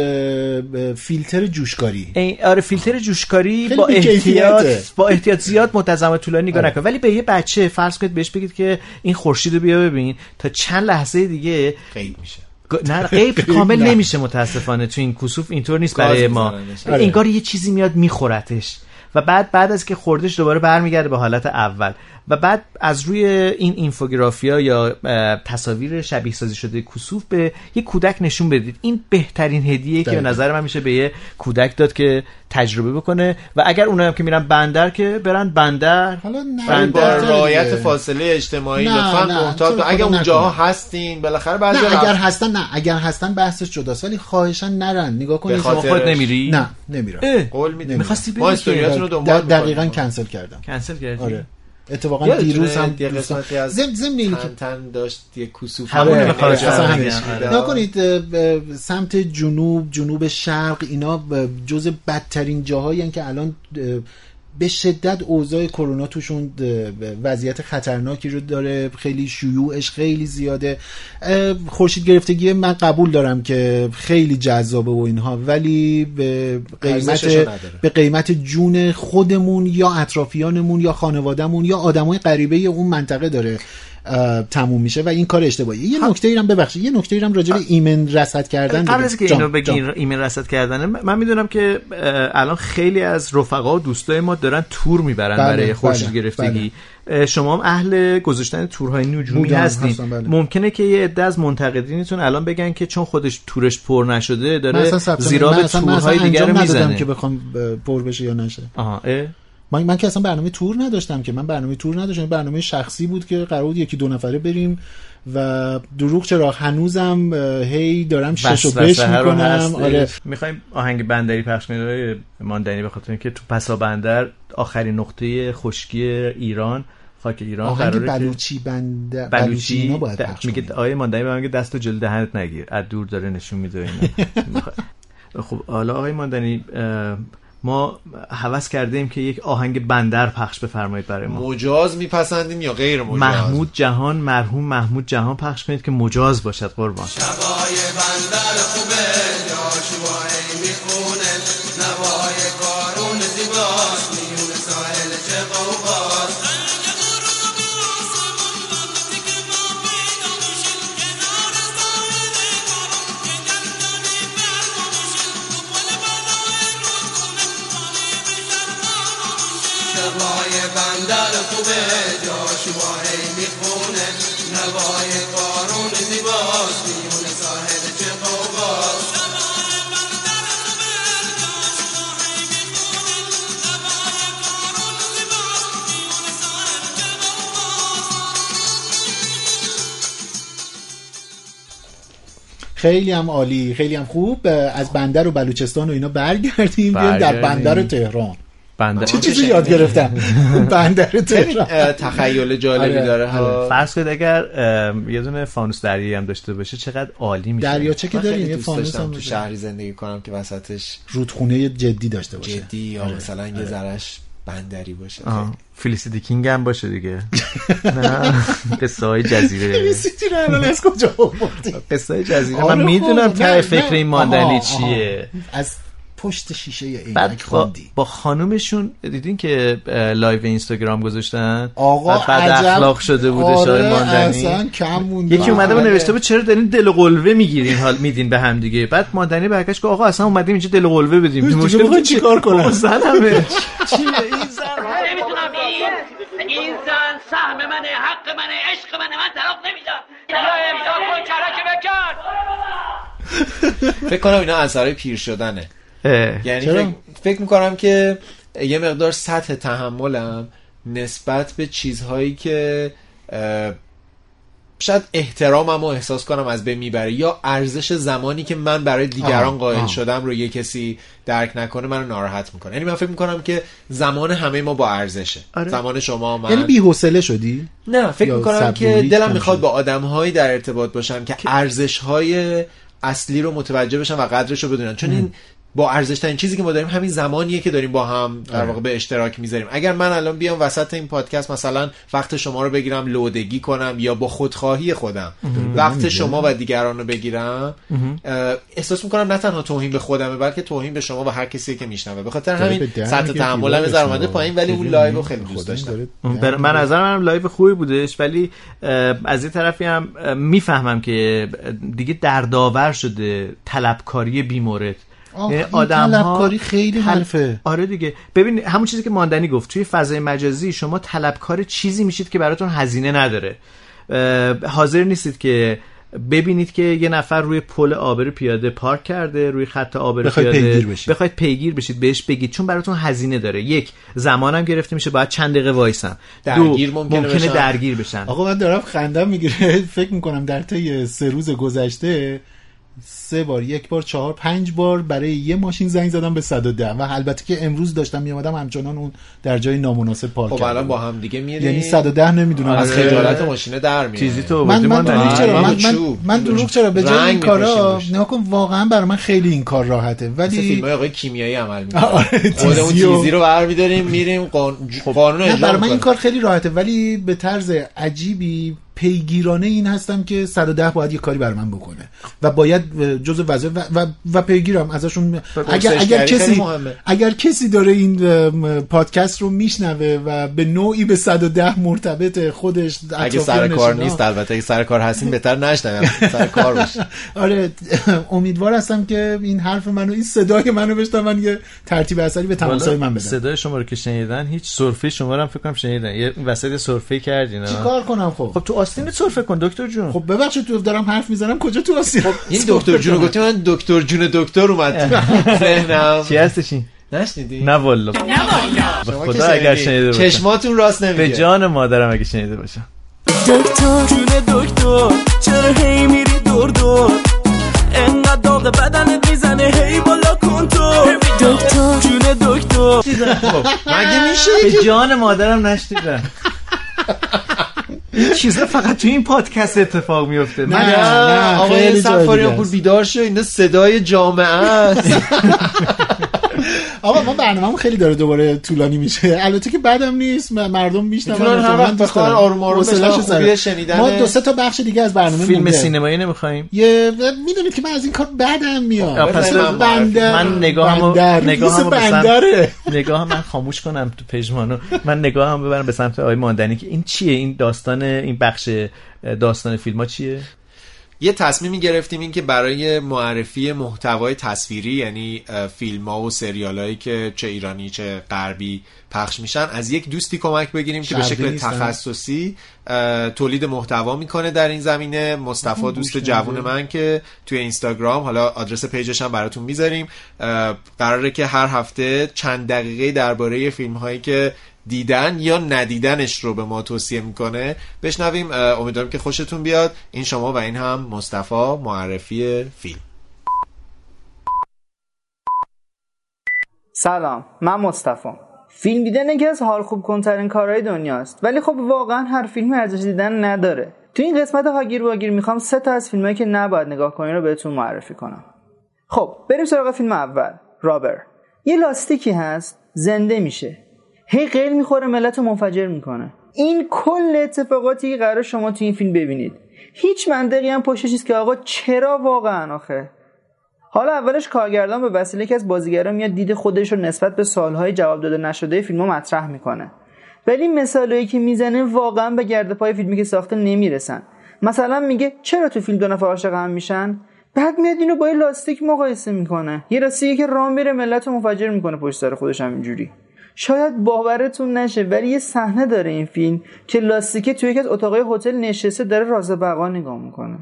C: فیلتر جوشکاری.
B: آره فیلتر جوشکاری
C: خیلی
B: با. احتیاط با احتیاط زیاد متزم طولانی نگاه نکن ولی به یه بچه فرض کنید بهش بگید که این خورشید رو بیا ببین تا چند لحظه دیگه
A: غیب میشه.
B: نه غیب <laughs> کامل. نمیشه متاسفانه تو این کسوف اینطور نیست برای ما.
C: آره.
B: انگار یه چیزی میاد میخورتش و بعد بعد از که خوردش دوباره برمیگرده به حالت اول و بعد از روی این اینفوگرافیا یا تصاویر شبیه سازی شده کسوف به یه کودک نشون بدید. این بهترین هدیه که به. نظر من میشه به یه کودک داد که تجربه بکنه. و اگر اونایی هم که میرن بندر که برن بندر.
C: حالا نه
A: ولی با
C: بهتره
A: رعایت. فاصله اجتماعی لطفا محتاط
C: خدا
A: اونجاها
C: نکنه.
A: هستین بالاخره بعضی
C: نه اگر هستن نه. اگر هستن بحثش جداست. ولی خواهشن نرن. نگاه کنید.
B: شما
A: خاطرش.
B: خود نمیری؟
C: نه نمیرم.
A: قول میدیم.
B: می‌خواستی
A: ما
B: بری؟
A: استوریاتون رو
C: د-
A: دنبال
C: دقیقا. کنسل کردم.
B: کنسل کردی؟
C: آره. اتفاقا دیروز هم زم زم که
A: تن داشت یه کسوف
B: همون رو می‌خواستم
C: اصلا
B: بگم.
C: همین. نگاه کنید اه، اه، سمت جنوب جنوب شرق اینا جز بدترین جاهایی که الان اه، به شدت اوضاع کرونا توشون وضعیت خطرناکی رو داره خیلی شیوعش خیلی زیاده خورشید گرفتگی من قبول دارم که خیلی جذابه و اینها ولی به قیمت. به قیمت جون خودمون یا اطرافیانمون یا خانوادهمون یا آدمای غریبه اون منطقه داره تموم میشه و این کار اشتباهیه. یه نکته ایرم ببخشید. یه نکته ایرم راجع به ایمن رصد کردن
B: قبل. از که اینو بگی
C: جان.
B: ایمیل رصد کردنه من می‌دونم که الان خیلی از رفقا و دوستای ما دارن تور می‌برن
C: بله،
B: برای خورشید
C: بله،
B: گرفتگی. اه، شما هم اهل گذاشتن تورهای نجومی
C: هستم، بله.
B: ممکنه که یه عده از منتقدینتون الان بگن که چون خودش تورش پر نشده داره زیرا به تورهای
C: انجام ندادم
B: می‌زنه
C: که بخوام پر بشه یا نشه.
B: آها اه؟
C: من, من که اصلا برنامه تور نداشتم که. من برنامه تور نداشتم. برنامه شخصی بود که قرار بود یکی دو نفره بریم و دروغ چرا؟ هنوزم هی دارم شش و بش می‌کنم. آره.
B: می‌خوایم آهنگ بندری پخش کنیم. ماندنی به خاطر اینکه تو پسا بندر آخرین نقطه خشکی ایران خاک ایران
C: آهنگ بلوچی بند بلوچی
B: میگه. آقای ماندنی به من میگه دست و جلد دهنت نگیر. از دور داره نشون میده. <laughs> خب حالا آقای ماندنی ما هوس کرده ایم که یک آهنگ بندر پخش بفرمایید برای ما.
A: مجاز میپسندیم یا غیر مجاز؟
B: محمود جهان مرحوم محمود جهان پخش کنید که مجاز باشد قربان.
G: نوای بندر خوبه جاشوای خوبه جاشوای می‌خونه. نوای کارون زیباست. میون ساحل چه قوقاست
C: خیلی هم عالی خیلی هم خوب. از بندر و بلوچستان و اینا برگردیم. بیایم در. بندر تهران.
B: بندر
C: چه چیزی یاد گرفتم؟ <laughs> بندر
A: تخیل جالبی
C: آره،
A: داره. ها
B: فرض کنید اگر یه دونه فانوس دریایی هم داشته باشه چقدر عالی میشه؟
C: دریاچه که داریم یه فانوس هم
A: تو شهری زندگی کنم که وسطش
C: رودخونه جدی داشته باشه.
A: جدی یا مثلا یه ذرش بندری باشه.
B: آه. فیلیسیتی کینگ هم باشه دیگه. <laughs> نه. قصه های جزیره. <laughs>
C: سیتی رو الان از کجا آوردی؟
B: قصه های جزیره
C: آره
B: من
C: خب.
B: می‌دونم ته
C: نه.
B: فکر این ماندنی. چیه.
C: از پشت شیشه عینک
B: با,
C: خوندی
B: با خانومشون دیدین که live اینستاگرام گذاشتن؟
C: آقا
B: بعد. اخلاق شده بوده
C: آره،
B: شاید ماندنی.
C: اصلا کم مونده
B: یکی اومده بود
C: آره.
B: نوشته بود چرا دارین دل و قلوه می‌گیرین؟ حال میدین به هم دیگه. بعد ماندنی برگشت گفت آقا اصلا اومدیم اینجا دل و قلوه بدیم. مشکل؟
C: چیکار کنم؟
B: زنمه. <laughs> چیه این زن.
D: نمی‌تونم این زن سهم منه حق منه عشق منه. من طلاق نمیدم. یا امضا کن کلک بکن.
A: فکر کنم اینا اثرهای پیر شدنه. یعنی
C: چرا؟
A: فکر, فکر می‌کنم که یه مقدار سطح تحملم نسبت به چیزهایی که شاید احترامم رو احساس کنم از بین می‌بره یا ارزش زمانی که من برای دیگران قائل. شدم رو یه کسی درک نکنه منو ناراحت می‌کنه یعنی من فکر می‌کنم که زمان همه ما با ارزشه
B: آره.
A: زمان شما من
C: یعنی بی‌حوصله شدی
A: نه فکر می‌کنم که دلم می‌خواد. با آدمهایی در ارتباط باشم که ارزش های اصلی رو متوجه بشن و قدرش رو بدونن چون این با ارزش ترین چیزی که ما داریم همین زمانیه که داریم با هم در
C: آره.
A: واقع به اشتراک می‌ذاریم. اگر من الان بیام وسط این پادکست مثلا وقت شما رو بگیرم لودگی کنم یا با خودخواهی خودم وقت شما و دیگران رو بگیرم احساس می‌کنم نه تنها توهین به خودمه بلکه توهین به شما و هر کسی که میشنوه. به خاطر همین سطح تحملم یه اومده. پایین ولی اون live خیلی دوست داشتم.
B: من نظر منم live خوبی بودش ولی از یه طرفی هم می‌فهمم که دیگه دردآور شده طلبکاری بیمورد. یعنی
C: این
B: آدم‌ها
C: طلبکاری خیلی حرفه.
B: آره دیگه. ببین همون چیزی که ماندنی گفت توی فضای مجازی شما طلبکار چیزی میشید که براتون هزینه نداره. حاضر نیستید که ببینید که یه نفر روی پل عابر پیاده پارک کرده روی خط عابر
C: بخواید
B: پیاده
C: پیگیر بشید.
B: بخواید پیگیر بشید بهش بگید. چون براتون هزینه داره. یک زمانم گرفته میشه باید چند دقیقه وایسم.
A: درگیر
B: دو
A: ممکنه
B: ممکنه
A: بشن.
B: درگیر بشن.
C: آقا من دارم خندم می‌گیره <laughs> فکر می‌کنم در طی سه روز گذشته سه بار یک بار چهار پنج بار برای یه ماشین زنگ زدم به 110 و البته که امروز داشتم میامدم همچنان اون در جای نامناسب پارک
A: خب الان. با هم دیگه میریم.
C: یعنی 110 نمی‌دونم.
A: از
B: آره.
A: خجالت ماشینه در میاد.
B: چیزی تو
C: من من؟ دروغ چرا؟
A: من
C: من من. من دروغ چرا؟ به جای این کارا نه کن واقعا برای من خیلی این کار راحته.
A: فیلم
C: ولی
A: های آقای کیمیایی عمل
C: آره،
A: می‌کنه خود اون
C: تیزی
A: رو برمیداریم میریم قان... قانون اجرا
C: برای من این. کار خیلی راحته. ولی به طرز عجیبی پیگیرانه این هستم که 110 باید یه کاری برای من بکنه. و باید جزء وظایف و, و, و پیگیرم ازشون. اگر اگر کسی
A: مهمه.
C: اگر کسی داره این پادکست رو میشنوه و به نوعی به 110 مرتبط خودش
A: اگه سر کار نیست البته اگه سر کار هستین بهتر نشنویم. سر کار باشه <laughs>
C: آره امیدوار هستم که این حرف منو این صدای منو بشنون یه ترتیب اثری به تماسای من بدن.
B: صدای شما رو که شنیدن هیچ سرفه شما رو هم فکر کنم شنیدن. یه وسط سرفه کردین؟
C: چیکار کنم خب؟
B: خب تو آستین سرفه کن دکتر جون.
C: خب ببخشید تو دارم حرف می‌زنم کجا تو آسیا
A: این دکتر <laughs> جون رو گفتی من دکتر جون دکتر اومد ذهنم.
B: چی هستش این؟
A: نشنیدی؟
B: نه والا. به
A: که
B: خدا اگر. شنیده باشم.
A: چشماتون راست
B: به
A: نمیگه
B: جان مادرم اگه شنیده باشم.
J: دکتر جون دکتر چرا هی میری دور دور؟ انقدر داغ بدنت می‌زنه هی بالا کن تو. دکتر جون دکتر.
A: خب، مگه میشه
B: به جان مادرم نشنیدم. <laughs> این چیزا فقط تو این پادکست اتفاق میفته
C: نه.
A: نه آقای سفاریان پور. بیدار شو اینا صدای جامعه است <laughs>
C: آقا ما برنامه خیلی داره دوباره طولانی میشه. البته که بعدم نیست مردم میشنون
A: وقت بخوان آروم آروم شنیدن.
C: ما دو سه تا بخش دیگه از برنامه
B: فیلم
C: مونده.
B: سینمایی نمی‌خوایم؟
C: یه می‌دونید که من از این کار بعدم میاد
B: پس
A: من
C: بندر.
B: من نگاهمو. نگاهمو
C: بندره.
B: نگاه من خاموش کنم تو پژمانو. من نگاهم ببرم به سمت آقای ماندنی که این چیه؟ این داستان این بخش داستان فیلم ها چیه؟
A: یه تصمیمی گرفتیم این که برای معرفی محتوای تصویری یعنی فیلم ها و سریال هایی که چه ایرانی چه غربی پخش میشن از یک دوستی کمک بگیریم که به شکل
C: نیستن.
A: تخصصی تولید محتوا می‌کنه در این زمینه. مصطفی دوست جوون من که توی اینستاگرام حالا آدرس پیجش هم براتون می‌ذاریم. قراره که هر هفته چند دقیقه درباره فیلم هایی که دیدن یا ندیدنش رو به ما توصیه می‌کنه. بشنویم امیدوارم که خوشتون بیاد. این شما و این هم مصطفی معرفی فیلم.
K: سلام من مصطفی. فیلم دیدن یکی از حال خوب کنترین کارهای دنیاست. ولی خب واقعا هر فیلمی ارزش دیدن نداره. تو این قسمت هاگیر واگیر می‌خوام سه تا از فیلمایی که نباید نگاه کنین رو بهتون معرفی کنم. خب بریم سراغ فیلم اول. رابر. یه لاستیکی هست زنده میشه. هی قیل می‌خوره ملت رو منفجر می‌کنه. این کل اتفاقاتی که قرار شما تو این فیلم ببینید. هیچ منطقی هم پشتش نیست که آقا چرا واقعا آخه؟ حالا اولش کارگردان به وسیله که از بازیگران میاد دید خودش رو نسبت به سالهای جواب داده نشده فیلم رو مطرح می‌کنه. ولی مثالهایی که می‌زنه واقعا به گرد پای فیلمی که ساخته نمی‌رسن. مثلا میگه چرا تو فیلم دو نفر عاشق هم میشن؟ بعد میاد اینو با یه لاستیک مقایسه می‌کنه. یه لاستیکی که رام میره ملت رو منفجر می‌کنه پشت سر خودش هم اینجوری. شاید باورتون نشه ولی یه صحنه داره این فیلم که لاستیکه توی یکی از اتاقای هتل نشسته داره راز بقا نگاه می‌کنه.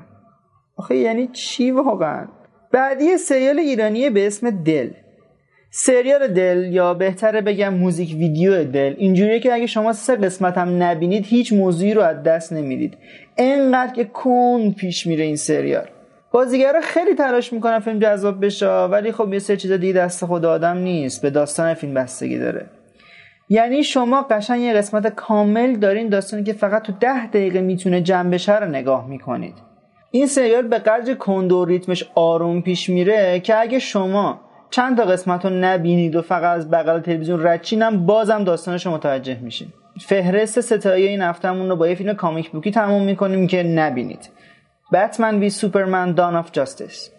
K: آخه یعنی چی واقعا؟ بعدی سریال ایرانی به اسم دل. سریال دل یا بهتره بگم موزیک ویدیو دل. اینجوریه که اگه شما سه قسمت هم نبینید هیچ موضوعی رو از دست نمی‌دید. انقدر که کن پیش میره این سریال. بازیگرا خیلی تلاش می‌کنن فیلم جذاب بشه ولی خب یه سری چیزا دیگه دست خود آدم نیست. به داستان فیلم بستگی داره. یعنی شما قشنگ یه قسمت کامل دارین داستانی که فقط تو ده دقیقه می‌تونه جمع بشه رو نگاه می‌کنید. این سریال به قدری کند و ریتمش آروم پیش میره که اگه شما چند تا قسمت رو نبینید و فقط از بغل تلویزیون رد شین هم بازم داستانش رو متوجه میشین. فهرست سه‌تایی این هفتهمون رو با یه فیلم comic book ی تموم می‌کنیم که نبینید. Batman v Superman Dawn of Justice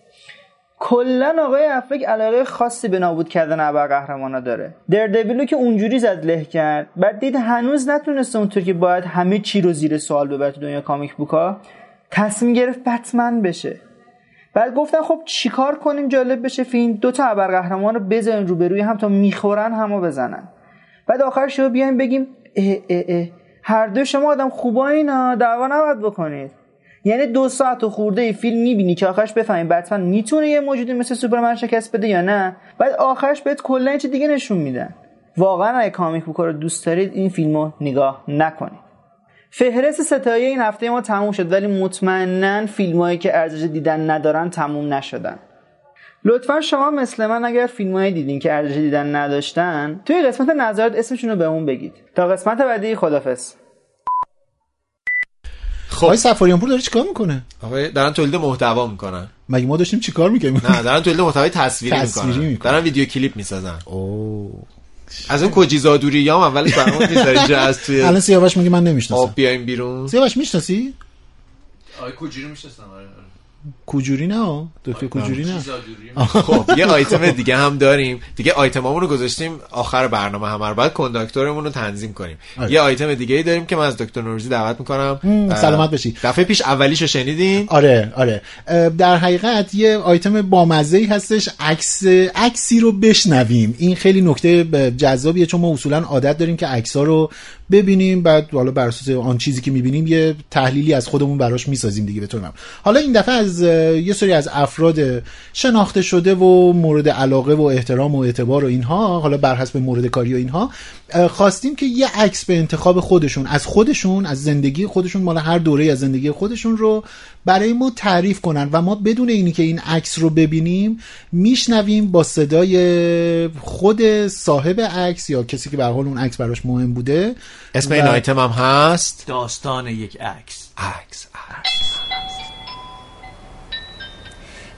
K: کلا آقای افلک علاقه خاصی به نابود کردن ابرقهرمانا داره. Daredevil و که اونجوری زد له کرد بعد دید هنوز نتونسته اونطور که باید همه چی رو زیر سوال ببره تو دنیا comic book ا. تصمیم گرفت بتمن بشه. بعد گفتن خب چیکار کنیم جالب بشه فیلم دو تا ابرقهرمان رو بذارین روبروی هم تا می‌خورن همو بزنن. بعد آخرش رو بیایم بگیم اه اه اه. هر دو شما آدم خوبا اینا دعوا نباید بکنید. یعنی دو ساعت و خورده ای فیلم می‌بینی که آخرش بفهمی بتمن می‌تونه یه موجودی مثل سوپرمن شکست بده یا نه بعد آخرش بهت کلا چیز دیگه نشون میدن. واقعا اگه کامیک بوکا رو دوست دارید این فیلمو نگاه نکنید. فهرست ستایی این هفته ما تموم شد ولی مطمئنا فیلمایی که ارزش دیدن ندارن تموم نشدن. لطفا شما مثل من اگر فیلمایی دیدین که ارزش دیدن نداشتن توی قسمت نظرات اسمشون رو بهمون بگید. تا قسمت بعدی خدافظ
A: خب.
C: آقای سفاریان پور داره چیکار می‌کنه؟
A: آقای دارن تولید محتوا می‌کنن.
C: مگه ما داشتیم چیکار می‌کنیم
A: نه دارن تولید محتوای تصویری,
C: تصویری
A: می‌کنن.
C: می‌کنن.
A: دارن ویدیو کلیپ می‌سازن.
C: اوه.
A: از اون کجیزادوری هم اولش برامون می‌ذاری اینجا از توی
C: الان سیاوش میگه من نمی‌شناسم.
A: آب بیایم بیرون.
C: سیاوش می‌شناسی؟
B: آقای کوجی رو می‌شناسم آره.
C: کوجوری نه؟ دکتر کوجوری نه.
A: خب یه آیتم دیگه هم داریم. دیگه آیتمامون رو گذاشتیم. آخر برنامه هم. رو بعد کنداکتورمون رو تنظیم کنیم.
C: آره.
A: یه آیتم دیگه ای داریم که من از دکتر نوروزی دعوت می‌کنم.
C: سلامت باشی.
A: دفعه پیش اولیشو شنیدین؟
C: آره آره. در حقیقت یه آیتم بامزه ای هستش. عکس عکسی رو بشنویم. این خیلی نکته جذابیه چون ما اصولا عادت داریم که عکس رو ببینیم. بعد حالا بر اساس آن چیزی که می‌بینیم یه تحلیلی از خودمون براش می‌سازیم دیگه به طور معمول. حالا این دفعه از یه سری از افراد شناخته شده و مورد علاقه و احترام و اعتبار و اینها حالا بر حسب مورد کاری و اینها خواستیم که یه عکس به انتخاب خودشون از خودشون از زندگی خودشون مال هر دوره از زندگی خودشون رو برای ما تعریف کنن و ما بدون اینی که این عکس رو ببینیم میشنویم با صدای خود صاحب عکس یا کسی که به حال اون عکس براش مهم بوده
A: اسم
C: و-
A: این آیتم هم هست؟
B: داستان یک عکس
A: عکس.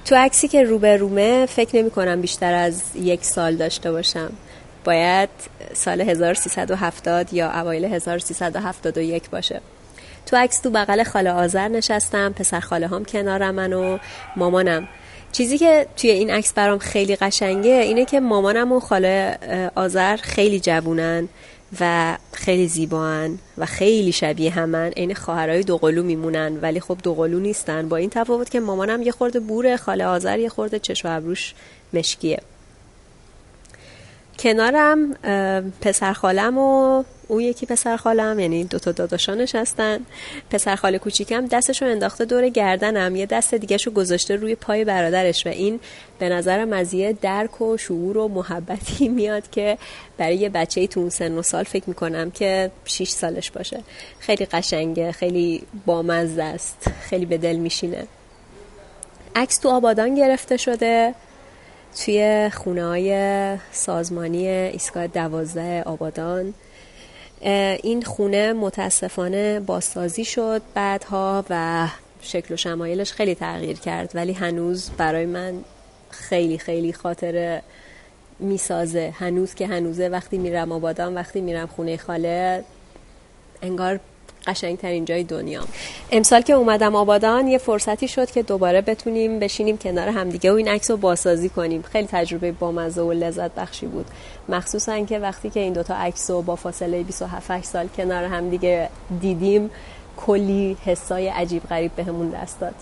L: تو عکسی که روبرومه فکر نمی کنم بیشتر از یک سال داشته باشم. باید سال 1370 یا اوایل 1371 باشه. تو عکس تو بغل خاله آذر نشستم پسر خاله هم کنارم من و مامانم. چیزی که توی این عکس برام خیلی قشنگه اینه که مامانم و خاله آذر خیلی جوونن. و خیلی زیبان و خیلی شبیه همن. عین خواهرای دوقلو میمونن ولی خب دوقلو نیستن. با این تفاوت که مامانم یه خورده بوره خاله آذر یه خورده چشم و ابروش مشکیه. کنارم پسر خالم و اون یکی پسر خالم یعنی دوتا داداشا نشستن پسر خاله کوچیکم دستشو انداخته دور گردنم یه دست دیگهشو گذاشته روی پای برادرش و این به نظر مزیه درک و شعور و محبتی <laughs> میاد که برای یه بچه تو اون سن و سال فکر می‌کنم که 6 سالش باشه. خیلی قشنگه خیلی بامزه است خیلی به دل میشینه. عکس تو آبادان گرفته شده توی خونه های سازمانی ایستگاه دوازده آبادان. این خونه متاسفانه بازسازی شد بعدها و شکل و شمایلش خیلی تغییر کرد ولی هنوز برای من خیلی خیلی خاطر می‌سازه. هنوز که هنوزه وقتی میرم آبادان وقتی میرم خونه خاله انگار قشنگترین جای دنیا. امسال که اومدم آبادان یه فرصتی شد که دوباره بتونیم بشینیم کنار همدیگه و این عکس رو بازسازی کنیم. خیلی تجربه بامزه و لذت بخشی بود. مخصوصا که وقتی که این دوتا عکس رو با فاصله 27 سال کنار همدیگه دیدیم کلی حسای عجیب غریب بهمون دست داد.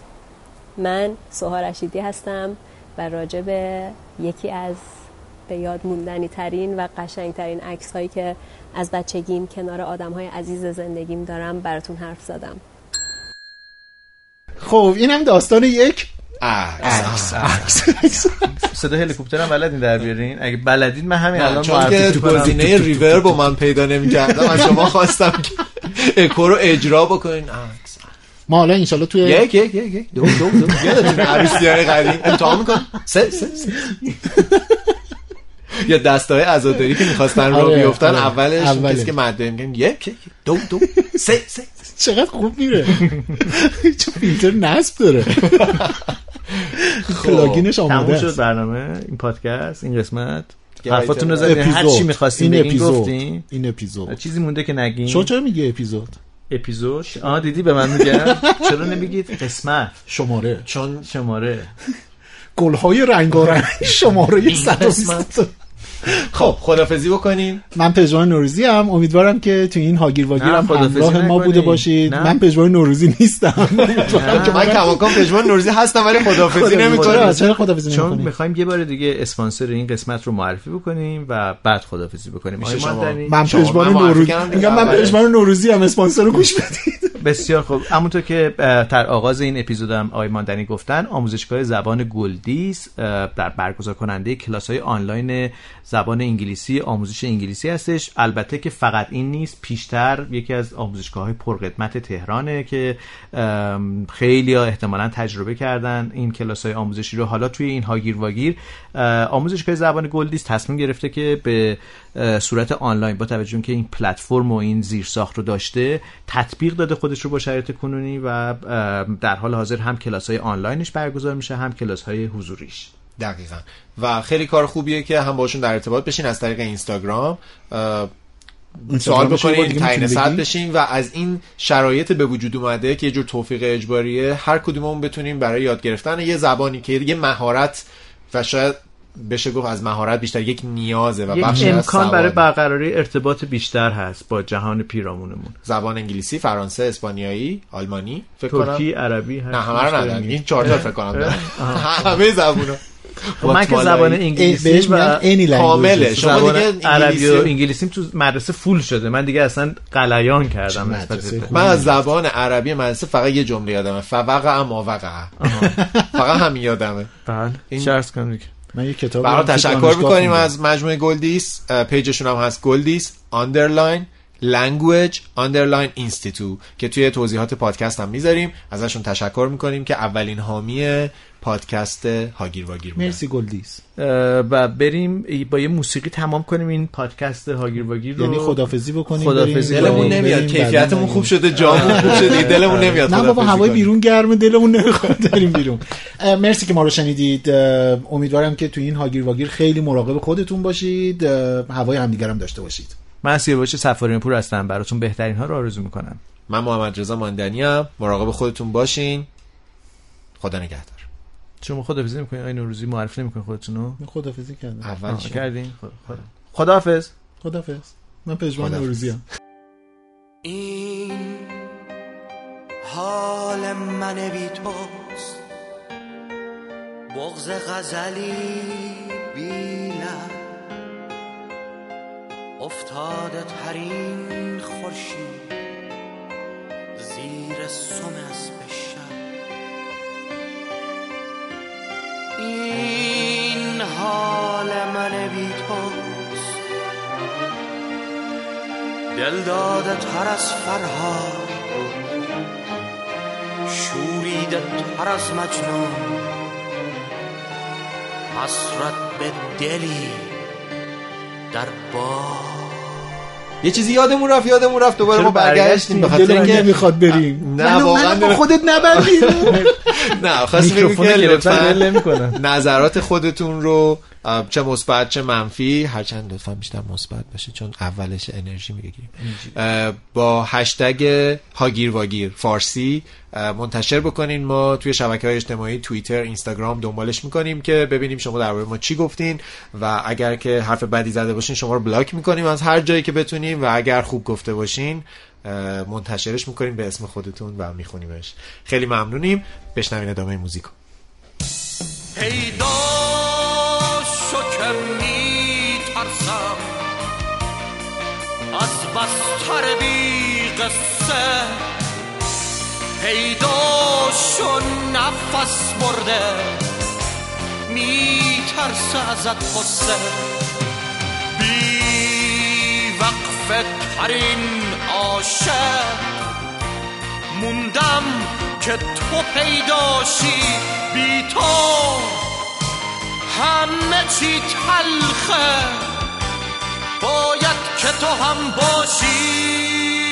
L: من سوها رشیدی هستم و راجع به یکی از به یاد موندنی ترین و قشنگ ترین عکس هایی که از بچگیم کنار آدم های عزیز زندگیم دارم براتون حرف زدم.
C: خب اینم داستان یک
A: عکس. <laughs>
B: صدا هلیکوپتر هم بلدین در بیارین؟ اگه بلدین من همین الان
A: چون که. گزینه ریورب رو من پیدا نمی‌کردم از شما خواستم که اکو رو اجرا بکنین. عکس.
C: ما حالا انشالله توی
A: یک یک یک یک. دو دو دو. یادتون عروسیان قدیم. امتحان میکن سه سه سه. <laughs> یا دستای عزاداری که می‌خواستن رو
C: آره،
A: بیفتن
C: آره.
A: اولش. کسی که مده میگن یک یک دو دو سه سه.
C: چقدر خوب میره. <laughs> چه فیلتر نصب داره. <laughs> پلاگینش آماده
B: تموم
C: است.
B: شد برنامه این پادکست این قسمت.
A: دیگه
B: حرفاتون رو زدین. هر
C: اپیزود.
B: چی می‌خواستین
C: این اپیزود. این اپیزود.
B: چیزی مونده که نگین.
C: شما چرا میگه اپیزود؟
B: اپیزود؟ آه دیدی به من میگن. چرا نمیگید؟ قسمت.
C: شماره.
A: چون
B: شماره.
C: گلهای رنگارنگ. شماره 120 <laughs>
A: خب خدافزی بکنیم
C: من پژمان نوروزی هم امیدوارم که تو این هاگیر واگیر
B: نه،
C: هم
B: خداحافظی
C: همراه ما. بوده باشید. من پژمان نوروزی نیستم. <laughs> که
A: من کماکان پژمان نوروزی هستم ولی خدافزی نمی‌کنم.
C: چرا
B: چون می‌خوایم یه بار دیگه اسپانسر این قسمت رو معرفی بکنیم و بعد خدافزی بکنیم؟
C: من پژمان نوروزی میگم من
A: اولش.
C: پژمان نوروزی هم اسپانسر رو گوش بدید.
B: بسیار خوب. همونطور که در آغاز این اپیزودم آقای ماندنی گفتن آموزشگاه زبان گلدیس در برگزار کننده کلاس های آنلاین زبان انگلیسی آموزش انگلیسی هستش. البته که فقط این نیست پیشتر یکی از آموزشگاه های پرقدمت تهرانه که خیلی ها احتمالا تجربه کردن این کلاس های آموزشی رو. حالا توی این هاگیر واگیر اه، آموزشگاه زبان گلدیس تصمیم گرفته که به صورت آنلاین با توجه که این پلتفرم و این زیرساخت رو داشته تطبیق داده خودش رو با شرایط کنونی و در حال حاضر هم کلاس های آنلاینش برگزار میشه هم کلاس های حضوریش.
A: دقیقا. و خیلی کار خوبیه که هم باشون در ارتباط بشین از طریق اینستاگرام. سوال بکنین تعیین
C: سطح
A: بشین و از این شرایط به وجود اومده که یه جور توفیق اجباریه هر کدوممون بتونیم برای یاد گرفتن یه زبانی که یه مهارت و شاید بشه گفت از مهارت بیشتر یک نیازه و
B: یک
A: بخشی از
B: امکان برای. برقراری ارتباط بیشتر هست با جهان پیرامونمون.
A: زبان انگلیسی فرانسه اسپانیایی آلمانی فکر
B: ترکی
A: کنم
B: عربی
A: نه همه رو
B: داریم.
A: این چهار تا فکر کنم <laughs> همه زبونا
B: خب من که زبان انگلیسی و.
A: کامله. شما دیگه
B: عربی و
A: انگلیسی-
B: انگلیسیم تو مدرسه فول شده. من دیگه اصلا قلیان کردم.
A: من از زبان عربی مدرسه فقط یه جمله یادمه. فوقع ما وقع <laughs> فقط همین یادمه.
B: بله.
A: این-
B: عرض کنم؟ دیگه
C: من یه کتاب
A: برای تشکر می‌کنیم. از مجموعه گلدیس پیجشون هم هست گلدیس underline language underline institute که توی توضیحات پادکست هم می‌ذاریم. ازشون تشکر می‌کنیم که اولین حامی پادکست هاگیر واگیر بودن.
C: مرسی گلدیس.
B: و بریم با یه موسیقی تمام کنیم این پادکست هاگیر واگیر رو.
C: یعنی خدافزی بکنیم بریم.
A: دلمون نمیاد. کیفیتمون. خوب شده جامون خوب شده. <laughs> دلمون نمیاد
C: نه بابا هوای. بیرون گرمه دلمون نمی‌خواد بریم بیرون. مرسی که ما رو شنیدید. امیدوارم که تو این هاگیر واگیر خیلی مراقب خودتون باشید. هوای همدیگر هم داشته باشید.
B: من سیاوش سفاریان پور هستم. براتون بهترین ها رو آرزو می‌کنم.
A: من محمد رضا ماندنی ام مراقب خودتون باشین. خدا نگهدار.
B: شما خدافظی می‌کنین؟ آقای نوروزی معرفی نمی‌کنین خودتون رو؟
C: خدافزی کردم.
A: اول؟
B: کردین؟ خدا خدا خداحافظ.
C: خدافز من پژمان. نوروزی هم
E: این حال من بی توست. بغز غزلی بی لب. افتاده ترین خورشید زیر سم از این حال من بی توست. دل داده تر از فرهاد. شوریده تر از مجنون. حسرت به دلی در باد.
A: یه چیزی یادمون رفت یادمون رفت. دوباره ما برگشتیم. به؟ خاطر اینکه
C: نمی‌خواد بریم.
A: نه، واقعا
C: با خودت نبردی <laughs>
A: نه بگیم
B: میکروفون
A: که
B: گرفتن.
A: نظرات خودتون رو چه مثبت چه منفی. هرچند لطفا بیشتر مثبت باشه چون اولش انرژی می‌گیریم با هشتگ هاگیر واگیر فارسی منتشر بکنین. ما توی شبکه های اجتماعی توییتر اینستاگرام دنبالش می‌کنیم که ببینیم شما درباره ما چی گفتین. و اگر که حرف بدی زده باشین شما رو بلاک می‌کنیم از هر جایی که بتونیم. و اگر خوب گفته باشین منتشرش می‌کنیم به اسم خودتون و میخونیمش. خیلی ممنونیم. بشنوین ادامه موزیکو.
J: بستر بی قصه. پیدا شو نفس برده. می ترسه ازت قصه بی وقف ترین عاشق. موندم که تو پیداشی بی تو. همه چی تلخه. باید که تو هم باشی.